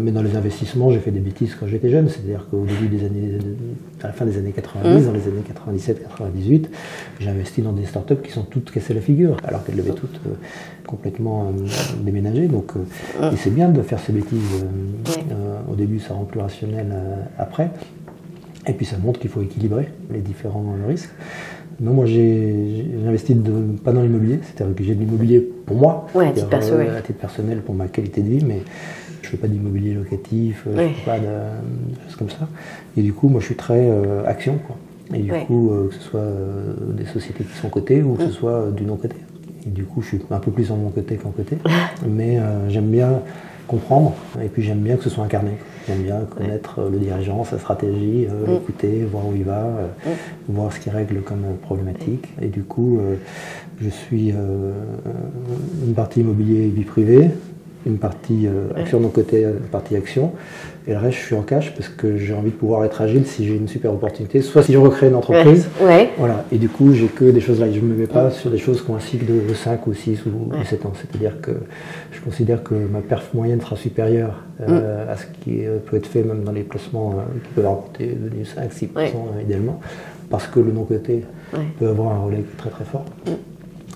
Mais dans les investissements, j'ai fait des bêtises quand j'étais jeune. C'est-à-dire qu'au début des années, à la fin des années 90, Mm. dans les années 97-98, j'ai investi dans des startups qui sont toutes cassées la figure, alors qu'elles devaient toutes euh, complètement euh, déménager. Donc, euh, et c'est bien de faire ces bêtises. au début, ça rend plus rationnel après. Et puis ça montre qu'il faut équilibrer les différents risques. Non, moi j'ai investi de- pas dans l'immobilier, c'est-à-dire que j'ai de l'immobilier pour moi, Ouais, à titre c'est-à-dire, perso, ouais. à titre personnel pour ma qualité de vie, mais je fais pas d'immobilier locatif, euh, Ouais. je fais pas de, de choses comme ça. Et du coup, moi je suis très euh, action, quoi. Et du coup, euh, que ce soit euh, des sociétés qui sont cotées ou que Mm. ce soit euh, du non-côté. Et du coup, je suis un peu plus en mon côté qu'en côté, mais euh, j'aime bien comprendre et puis j'aime bien que ce soit incarné. J'aime bien connaître euh, le dirigeant, sa stratégie, euh, Mm. l'écouter, voir où il va, euh, voir ce qu'il règle comme euh, problématique. Et du coup, euh, je suis une partie immobilier vie privée, une partie action non côté, une partie action. Et le reste, je suis en cash parce que j'ai envie de pouvoir être agile si j'ai une super opportunité, soit si je recrée une entreprise. Ouais. Voilà, et du coup, j'ai que des choses là. Je ne me mets pas sur des choses qui ont un cycle de 5 ou 6 ou Ouais. 7 ans. C'est-à-dire que je considère que ma perf moyenne sera supérieure euh, à ce qui euh, peut être fait même dans les placements euh, qui peuvent rapporter 5-6% Ouais. euh, idéalement, parce que le non-côté peut avoir un relais très très fort.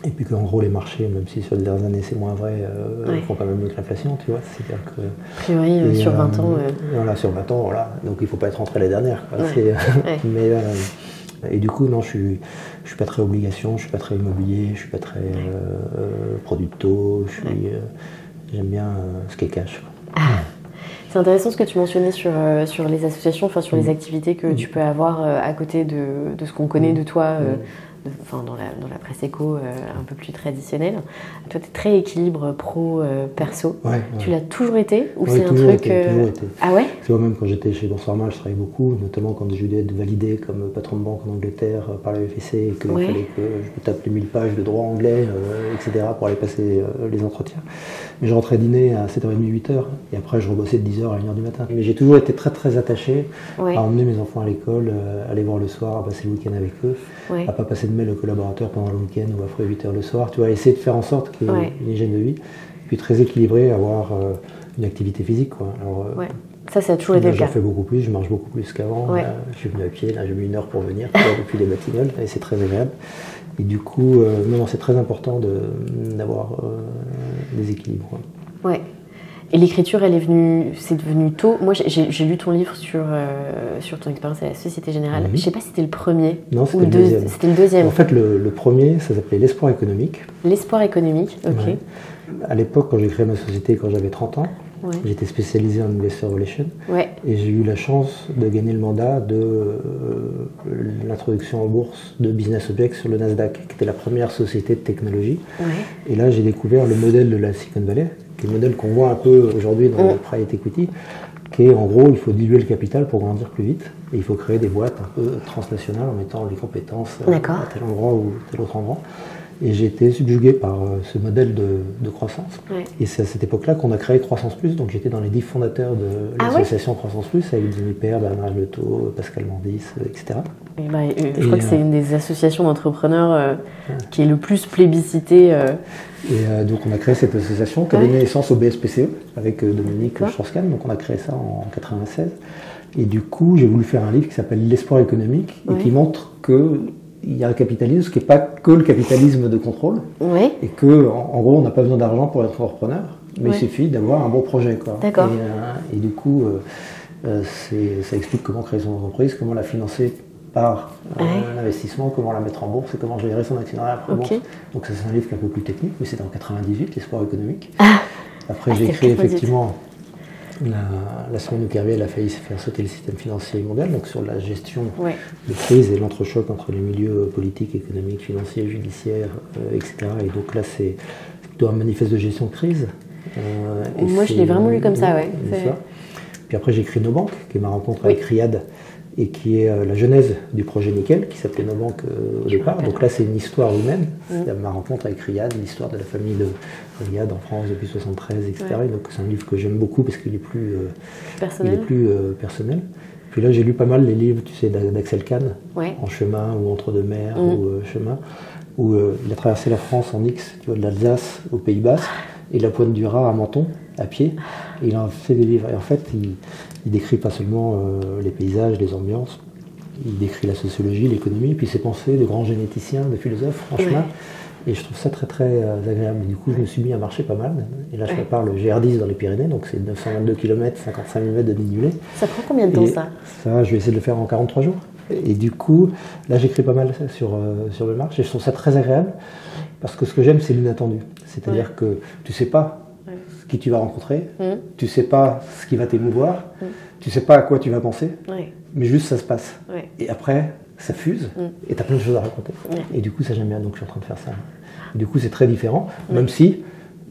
Et puis qu'en gros, les marchés, même si sur les dernières années c'est moins vrai, euh, Ouais. font quand même mieux que l'inflation, tu vois. C'est-à-dire que. A priori, euh, Et, sur euh, 20 ans. euh, Voilà, sur 20 ans, voilà. Donc il ne faut pas être rentré la dernière. quoi. Ouais. C'est- Ouais. Mais, euh, et du coup, non, je suis, je suis pas très obligation, je suis pas très immobilier, je suis pas très euh, euh, taux, je suis, euh, j'aime bien euh, ce qui est cash. quoi. C'est intéressant ce que tu mentionnais sur, euh, sur les associations, enfin sur les Mm. activités que Mm. tu peux avoir euh, à côté de, de ce qu'on connaît Mm. de toi, euh, enfin dans la, dans la presse éco euh, un peu plus traditionnelle. Toi, tu es très équilibre pro-perso. Ouais, ouais. Tu l'as toujours été Ou Ouais, c'est un truc. été, euh, toujours été. Ah ouais? Tu vois, même quand j'étais chez Boursorama, je travaillais beaucoup, notamment quand j'ai dû être validé comme patron de banque en Angleterre euh, par la FSC et qu'il fallait que je me tape les 1000 pages de droit anglais, euh, etc. pour aller passer euh, les entretiens. Mais je rentrais dîner à 7h30, 8h et après je rebossais de 10h à 1h du matin. Mais j'ai toujours été très très attaché à emmener mes enfants à l'école, euh, à les voir le soir, à passer le week-end avec eux, à pas passer de mail aux collaborateurs pendant le week-end ou après 8h le soir. Tu vois, essayer de faire en sorte qu'il y ait Ouais. une hygiène de vie. Puis très équilibré, avoir euh, une activité physique. Quoi. Alors, euh, Ouais. Ça, ça a toujours été le j'en cas. fais beaucoup plus, je marche beaucoup plus qu'avant. Ouais. Là, je suis venu à pied, là j'ai mis une heure pour venir, vois, depuis les Batignolles, et c'est très agréable. Et du coup, euh, non, non, c'est très important de- d'avoir euh, des équilibres. Ouais. Et l'écriture, elle est venue, c'est devenu tôt. Moi, j'ai- lu ton livre sur, euh, sur ton expérience à la Société Générale. Mhm. Je sais pas si c'était le premier Non, ou c'était le le deux- deuxième. C'était le deuxième. En fait, le, le premier, ça s'appelait l'espoir économique. L'espoir économique, ok. Ouais. À l'époque, quand j'ai créé ma société, quand j'avais 30 ans, Ouais. j'étais spécialisé en investor relations. Ouais. Et j'ai eu la chance de gagner le mandat de euh, l'introduction en bourse de Business Objects sur le Nasdaq, qui était la première société de technologie. Et là, j'ai découvert le modèle de la Silicon Valley, qui est le modèle qu'on voit un peu aujourd'hui dans Mm. le private equity, qui est en gros, il faut diluer le capital pour grandir plus vite. Et il faut créer des boîtes un peu transnationales en mettant les compétences euh, à tel endroit ou tel autre endroit. Et j'ai été subjugué par euh, ce modèle de, de croissance. Ouais. Et c'est à cette époque-là qu'on a créé Croissance Plus. Donc j'étais dans les dix fondateurs de Ah ouais l'association Croissance Plus avec Jimmy Père, Bernard Leto, Pascal Mandis, euh, etc. Et bah, euh, je Et, crois que c'est euh, une des associations d'entrepreneurs euh, qui est le plus plébiscitée. euh, Et euh, donc on a créé cette association qui a donné naissance au BSPCE avec euh, Dominique. Strauss-Kahn. Donc on a créé ça en 96. Et du coup, j'ai voulu faire un livre qui s'appelle L'espoir économique Ouais. et qui montre qu'il y a un capitalisme qui n'est pas que le capitalisme de contrôle Ouais. et que en, en gros on n'a pas besoin d'argent pour être entrepreneur, mais Ouais. il suffit d'avoir un bon projet. quoi. D'accord. Et, euh, et du coup, euh, euh, c'est- ça explique comment créer son entreprise, comment la financer par euh, l'investissement, comment la mettre en bourse et comment gérer son actionnariat après bourse. Donc ça c'est un livre qui est un peu plus technique, mais c'était en 98, l'espoir économique. Ah. Après Ah, j'ai écrit 98. effectivement la, la semaine où Kerviel a failli faire sauter le système financier mondial, donc sur la gestion Ouais. de crise et l'entrechoc entre les milieux politiques, économiques, financiers, judiciaires, euh, etc. Et donc là, c'est plutôt un manifeste de gestion de crise. Euh, Moi, je l'ai vraiment lu comme ça, ouais. Puis après, j'ai écrit Nos banques, qui est ma rencontre avec Riyad, et qui est euh, la genèse du projet Nickel, qui s'appelait Nos banques au départ. Donc là, c'est une histoire humaine. Mm. C'est ma rencontre avec Riyad, l'histoire de la famille de Riyad en France depuis 73, etc. donc c'est un livre que j'aime beaucoup parce qu'il est plus personnel. Il est plus, personnel. Puis là, j'ai lu pas mal les livres, tu sais, d'Axel Kahn, En chemin ou Entre deux mers mm. ou Chemin où euh, il a traversé la France en X, tu vois, de l'Alsace au Pays Bas, et la pointe du Raz à Menton, à pied. Et il a fait des livres. Et en fait, il, décrit pas seulement euh, les paysages, les ambiances, il décrit la sociologie, l'économie, puis ses pensées de grands généticiens, de philosophes, franchement. Et je trouve ça très très euh, agréable. Et du coup, je me suis mis à marcher pas mal. Et là, je prépare le GR10 dans les Pyrénées, donc c'est 922 km, 55 000 mètres de dénivelé. Ça prend combien de temps ça? Ça, je vais essayer de le faire en 43 jours. Et du coup, là, j'écris pas mal sur, euh, sur le marche et je trouve ça très agréable parce que ce que j'aime, c'est l'inattendu. C'est-à-dire que tu sais pas qui tu vas rencontrer, tu mm. tu sais pas ce qui va t'émouvoir, tu mm. tu sais pas à quoi tu vas penser, mais juste ça se passe. Et après, ça fuse mm. et tu as plein de choses à raconter. Et du coup, ça j'aime bien, donc je suis en train de faire ça. du coup, c'est très différent, même si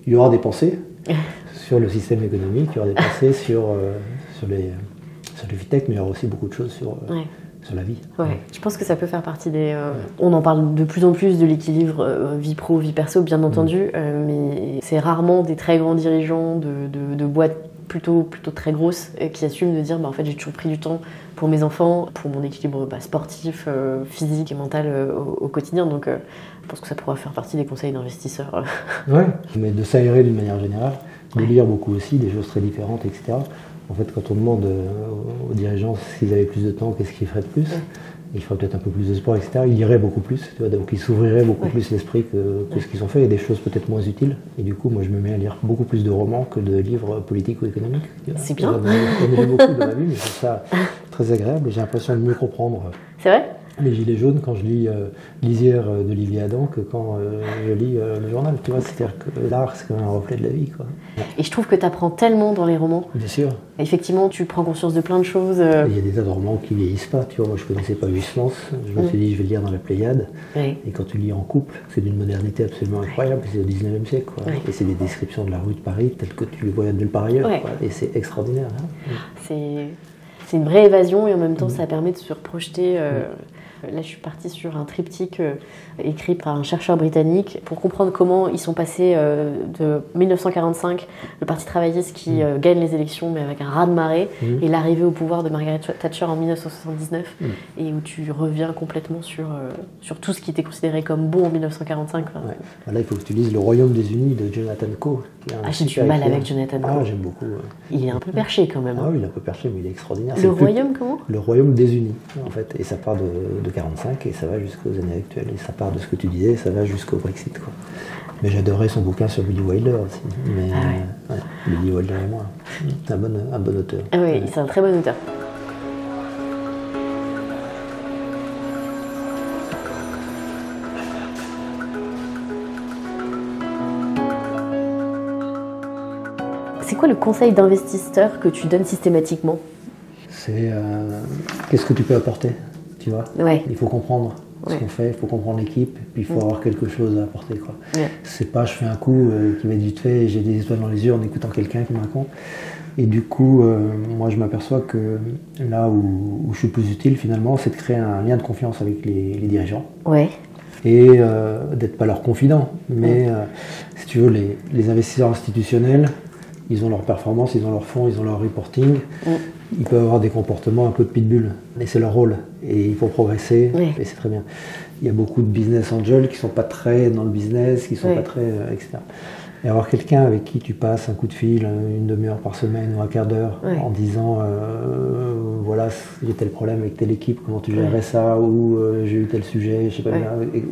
il y aura des pensées sur le système économique, il y aura des pensées sur, euh, sur, les, sur le Vitech, mais il y aura aussi beaucoup de choses sur. Euh, sur la vie. Ouais. Je pense que ça peut faire partie des. Euh, on en parle de plus en plus de l'équilibre euh, vie pro, vie perso, bien mm. entendu, euh, mais c'est rarement des très grands dirigeants de, de, boîtes plutôt, plutôt très grosses qui assument de dire bah, en fait, j'ai toujours pris du temps pour mes enfants, pour mon équilibre bah, sportif, physique et mental au, quotidien. Donc je pense que ça pourra faire partie des conseils d'investisseurs. ouais, mais de s'aérer d'une manière générale, de lire beaucoup aussi, des choses très différentes, etc. En fait, quand on demande euh, aux dirigeants s'ils avaient plus de temps, qu'est-ce qu'ils feraient de plus Ils feraient peut-être un peu plus de sport, etc. Ils iraient beaucoup plus, donc ils s'ouvriraient beaucoup plus l'esprit que, ce qu'ils ont fait, et des choses peut-être moins utiles. Et du coup, moi, je me mets à lire beaucoup plus de romans que de livres politiques ou économiques. C'est bien. J'en ai beaucoup dans ma vie, mais je trouve ça très agréable et j'ai l'impression de mieux comprendre. C'est vrai? Les Gilets jaunes quand je lis euh, Lisière euh, d'Olivier Adam que quand euh, je lis le journal. Tu vois, c'est-à-dire que l'art, c'est quand même un reflet de la vie. Quoi. Et je trouve que tu apprends tellement dans les romans. Bien sûr. Effectivement, tu prends conscience de plein de choses. Il y a des tas de romans qui vieillissent pas. Tu vois, moi, je connaissais pas Huysmans. Je me suis dit, je vais lire dans la Pléiade. Et quand tu lis en couple, c'est d'une modernité absolument incroyable. C'est au 19e siècle. Quoi. Et c'est des descriptions de la rue de Paris telles que tu les voyais nulle part ailleurs. Et c'est extraordinaire. Hein. C'est c'est une vraie évasion et en même temps ça permet de se reprojeter Là, je suis partie sur un triptyque euh, écrit par un chercheur britannique pour comprendre comment ils sont passés euh, de 1945, le Parti travailliste qui mm. euh, gagne les élections mais avec un raz-de-marée, mm. et l'arrivée au pouvoir de Margaret Thatcher en 1979, mm. et où tu reviens complètement sur, sur tout ce qui était considéré comme bon en 1945. Là, il faut que tu lises Le Royaume des Unis de Jonathan Coe. Ah, j'ai du mal avec Jonathan Coe. Ah, j'aime beaucoup. Il est un peu perché quand même. Ah oui, il est un peu perché, mais il est extraordinaire. Le Royaume, comment? Le Royaume des Unis, en fait, et ça part de 45 et ça va jusqu'aux années actuelles. Et ça part de ce que tu disais, ça va jusqu'au Brexit. Quoi. Mais j'adorais son bouquin sur Billy Wilder aussi. Mais, ah Billy Wilder et moi, c'est un bon, un bon auteur. Ah oui, c'est un très bon auteur. C'est quoi le conseil d'investisseur que tu donnes systématiquement? C'est euh, qu'est-ce que tu peux apporter? Tu vois. Il faut comprendre ce qu'on fait, il faut comprendre l'équipe, puis il faut avoir quelque chose à apporter. Quoi. C'est pas je fais un coup euh, qui être vite fait j'ai des étoiles dans les yeux en écoutant quelqu'un qui me raconte. Et du coup, euh, moi je m'aperçois que là où, je suis plus utile finalement, c'est de créer un lien de confiance avec les, dirigeants. Ouais. Et euh, d'être pas leur confident. Mais si tu veux, les, les, investisseurs institutionnels, ils ont leur performance, ils ont leur fonds, ils ont leur reporting ils peuvent avoir des comportements un peu de pitbull, mais c'est leur rôle et il faut progresser et c'est très bien. Il y a beaucoup de business angels qui sont pas très dans le business, qui sont pas très euh, etc. Et avoir quelqu'un avec qui tu passes un coup de fil, une demi-heure par semaine ou un quart d'heure, en disant euh, voilà j'ai tel problème avec telle équipe, comment tu gérerais ça, ou euh, j'ai eu tel sujet, je sais pas,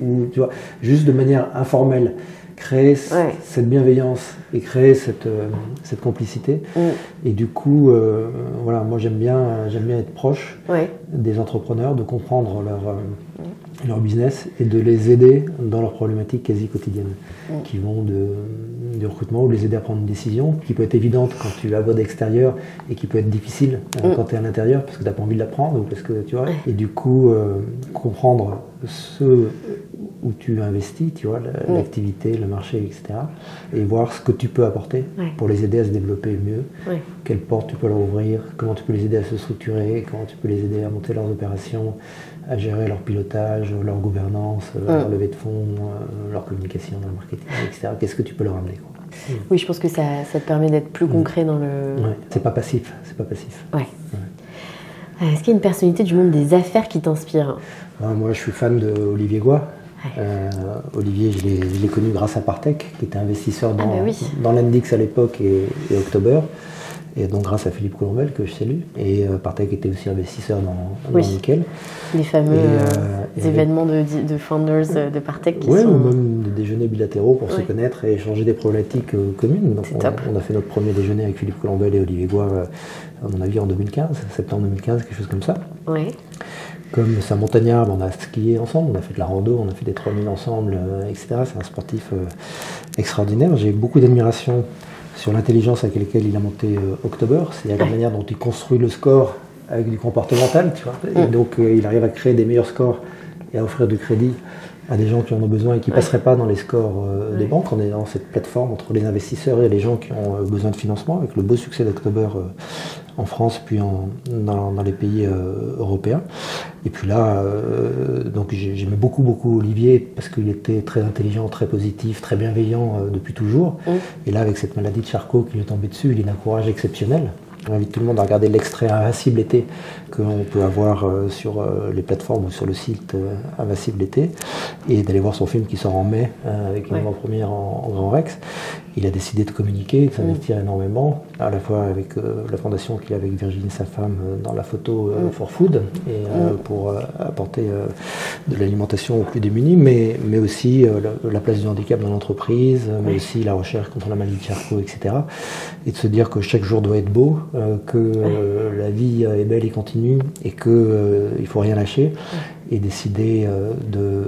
ou tu vois, juste de manière informelle créer cette bienveillance et créer cette, euh, cette complicité. Mm. Et du coup, euh, voilà, moi j'aime bien, j'aime bien être proche des entrepreneurs, de comprendre leur, euh, leur business et de les aider dans leurs problématiques quasi quotidiennes, mm. qui vont de, du recrutement ou les aider à prendre une décision qui peut être évidente quand tu la vois d'extérieur et qui peut être difficile euh, Mm. quand tu es à l'intérieur parce que tu n'as pas envie de la prendre ou parce que tu vois. Et du coup, euh, comprendre ce où tu investis, tu vois, Mm. l'activité, le marché, etc. Et voir ce que tu peux apporter Ouais. pour les aider à se développer mieux. Ouais. Quelles portes tu peux leur ouvrir, comment tu peux les aider à se structurer, comment tu peux les aider à monter leurs opérations, à gérer leur pilotage, leur gouvernance, euh, leur Mm. levée de fonds, euh, leur communication, leur marketing, etc. Qu'est-ce que tu peux leur amener quoi. Oui, je pense que ça, ça te permet d'être plus concret dans le. Ouais. C'est pas passif, c'est pas passif. Ouais. Euh, Est-ce qu'il y a une personnalité du monde des affaires qui t'inspire Euh, moi, je suis fan de Olivier Goua. Euh, Olivier, je l'ai connu grâce à Partech, qui était investisseur dans, Ah oui. dans l'Index à l'époque et, et October. Et donc grâce à Philippe Colombel, que je salue. Et euh, Partech était aussi investisseur dans, dans Oui. Nickel. Les fameux Et, euh, euh, événements de, de founders euh, de Partech qui Oui, sont. ou même des déjeuners bilatéraux pour se Ouais. connaître et échanger des problématiques communes. Donc C'est on, top. on a fait notre premier déjeuner avec Philippe Colombel et Olivier Goua, euh, à mon avis, en 2015, septembre 2015, quelque chose comme ça. Ouais. Comme c'est un montagnard, ben, on a skié ensemble, on a fait de la rando, on a fait des 3000 ensemble, etc. C'est un sportif extraordinaire. J'ai beaucoup d'admiration sur l'intelligence avec laquelle il a monté euh, October, c'est-à-dire la manière dont il construit le score avec du comportemental, tu vois. Et donc euh, il arrive à créer des meilleurs scores et à offrir du crédit à des gens qui en ont besoin et qui ne passeraient pas dans les scores euh, des banques. On est dans cette plateforme entre les investisseurs et les gens qui ont euh, besoin de financement, avec le beau succès d'October euh, en France puis en- dans, dans les pays euh, européens. Et puis là, euh, donc j'ai- j'aimais beaucoup beaucoup Olivier parce qu'il était très intelligent, très positif, très bienveillant euh, depuis toujours. Et là, avec cette maladie de Charcot qui lui est tombée dessus, il est d'un courage exceptionnel. J'invite tout le monde à regarder l'extrait Invincible été que l'on peut avoir euh, sur euh, les plateformes ou sur le site euh, Invincible été et d'aller voir son film qui sort en mai avec une avant-première en, en Grand Rex. Il a décidé de communiquer, de s'investir énormément, à la fois avec la fondation qu'il a avec Virginie, sa femme, dans la photo Mm. for food et euh, pour apporter de l'alimentation aux plus démunis, mais, mais aussi la, la place du handicap dans l'entreprise, mais aussi la recherche contre la maladie de Charcot, etc. Et de se dire que chaque jour doit être beau, que la vie est belle et continue, et que euh, il faut rien lâcher, et décider euh,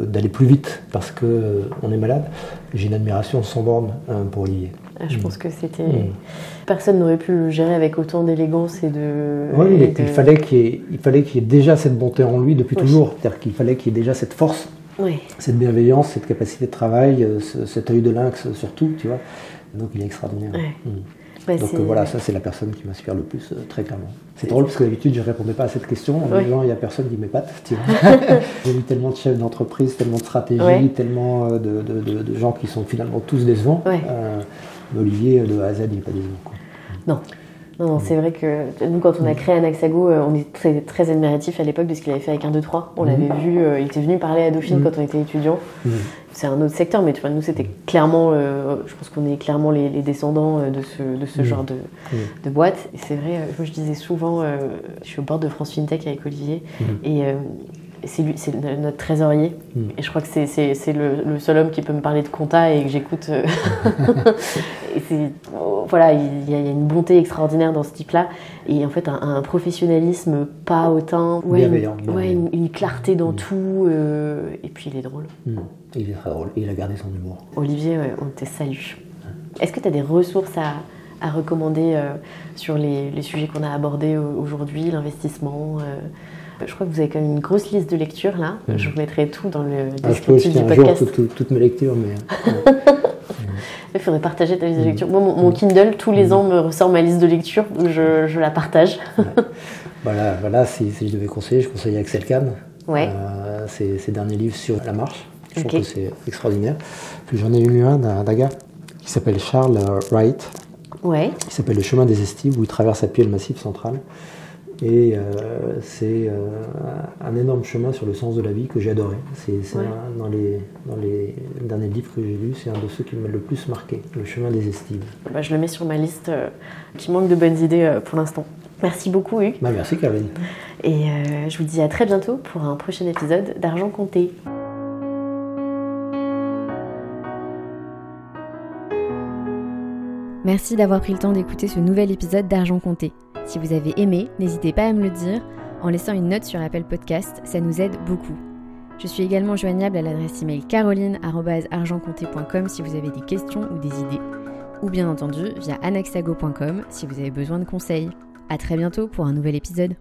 d'aller plus vite parce que euh, on est malade. J'ai une admiration sans borne euh, pour Olivier. Ah, Je pense que c'était. Mm. Personne n'aurait pu le gérer avec autant d'élégance et de. Oui, et de- il fallait qu'il y, qu'il y ait déjà cette bonté en lui depuis Oui. toujours. C'est-à-dire qu'il fallait qu'il y ait déjà cette force, cette bienveillance, cette capacité de travail, euh, ce- cet œil de lynx surtout, tu vois. Donc il est extraordinaire. Ouais. Mm. Bah, Donc voilà, ça c'est la personne qui m'inspire le plus, très clairement. C'est drôle parce que d'habitude je répondais pas à cette question en disant il y a personne qui m'épate. J'ai vu tellement de chefs d'entreprise, tellement de stratégies, tellement euh, de, de- de- de gens qui sont finalement tous décevants. Ouais. Euh, Olivier de A à Z il n'est pas décevant. quoi. Non. Non, non, c'est vrai que nous, quand on a créé Anaxago, euh, on était très, admiratifs à l'époque de ce qu'il avait fait avec 1, 2, 3. On Mhm. l'avait vu, euh, il était venu parler à Dauphine Mhm. quand on était étudiant. Mhm. C'est un autre secteur, mais tu vois, nous, c'était clairement, euh, je pense qu'on est clairement les, les descendants euh, de ce, de ce Mhm. genre de, de boîte. Et c'est vrai, euh, moi je disais souvent, euh, je suis au bord de France FinTech avec Olivier, Mhm. et c'est lui, c'est le- notre trésorier. Mhm. Et je crois que c'est, le, le seul homme qui peut me parler de compta et que j'écoute. euh, oh, voilà, il y, a, une bonté extraordinaire dans ce type-là. Et en fait, un, un professionnalisme pas hautain. Ouais, Bienveillant, une, ouais, une, une clarté dans tout. euh, et puis il est drôle. Mm. Il est très drôle. Et il a gardé son humour. Olivier, ouais, on te salue. Est-ce que tu as des ressources à, à recommander euh, sur les, les sujets qu'on a abordés au- aujourd'hui, l'investissement euh, Je crois que vous avez quand même une grosse liste de lectures là. Je vous mettrai tout dans le Ah, je peux descriptif jeter du un jour toutes, mes lectures, mais Il faudrait partager ta liste de lecture. Moi, mon, mon Kindle, tous les ans, me ressort ma liste de lecture, je, je la partage. voilà, voilà si, si je devais conseiller, je conseille Axel Kahn. Ouais. Euh, ses, ses derniers livres sur la marche. Je trouve que c'est extraordinaire. Puis j'en ai lu un d'un gars qui s'appelle Charles Wright, Ouais. qui s'appelle Le chemin des estives, où il traverse à pied le massif central. Et euh, c'est euh, un énorme chemin sur le sens de la vie que j'ai adoré. C'est Ouais. dans, les, dans les derniers livres que j'ai lus, c'est un de ceux qui m'a le plus marqué, Le chemin des estives. Bah, je le mets sur ma liste euh, qui manque de bonnes idées euh, pour l'instant. Merci beaucoup, Hugues. Bah, merci Caroline. Et euh, je vous dis à très bientôt pour un prochain épisode d'Argent Compté. Merci d'avoir pris le temps d'écouter ce nouvel épisode d'Argent Compté. Si vous avez aimé, n'hésitez pas à me le dire en laissant une note sur Apple Podcast, ça nous aide beaucoup. Je suis également joignable à l'adresse email caroline.argentcompté.com si vous avez des questions ou des idées. ou bien entendu via anaxago.com si vous avez besoin de conseils. À très bientôt pour un nouvel épisode.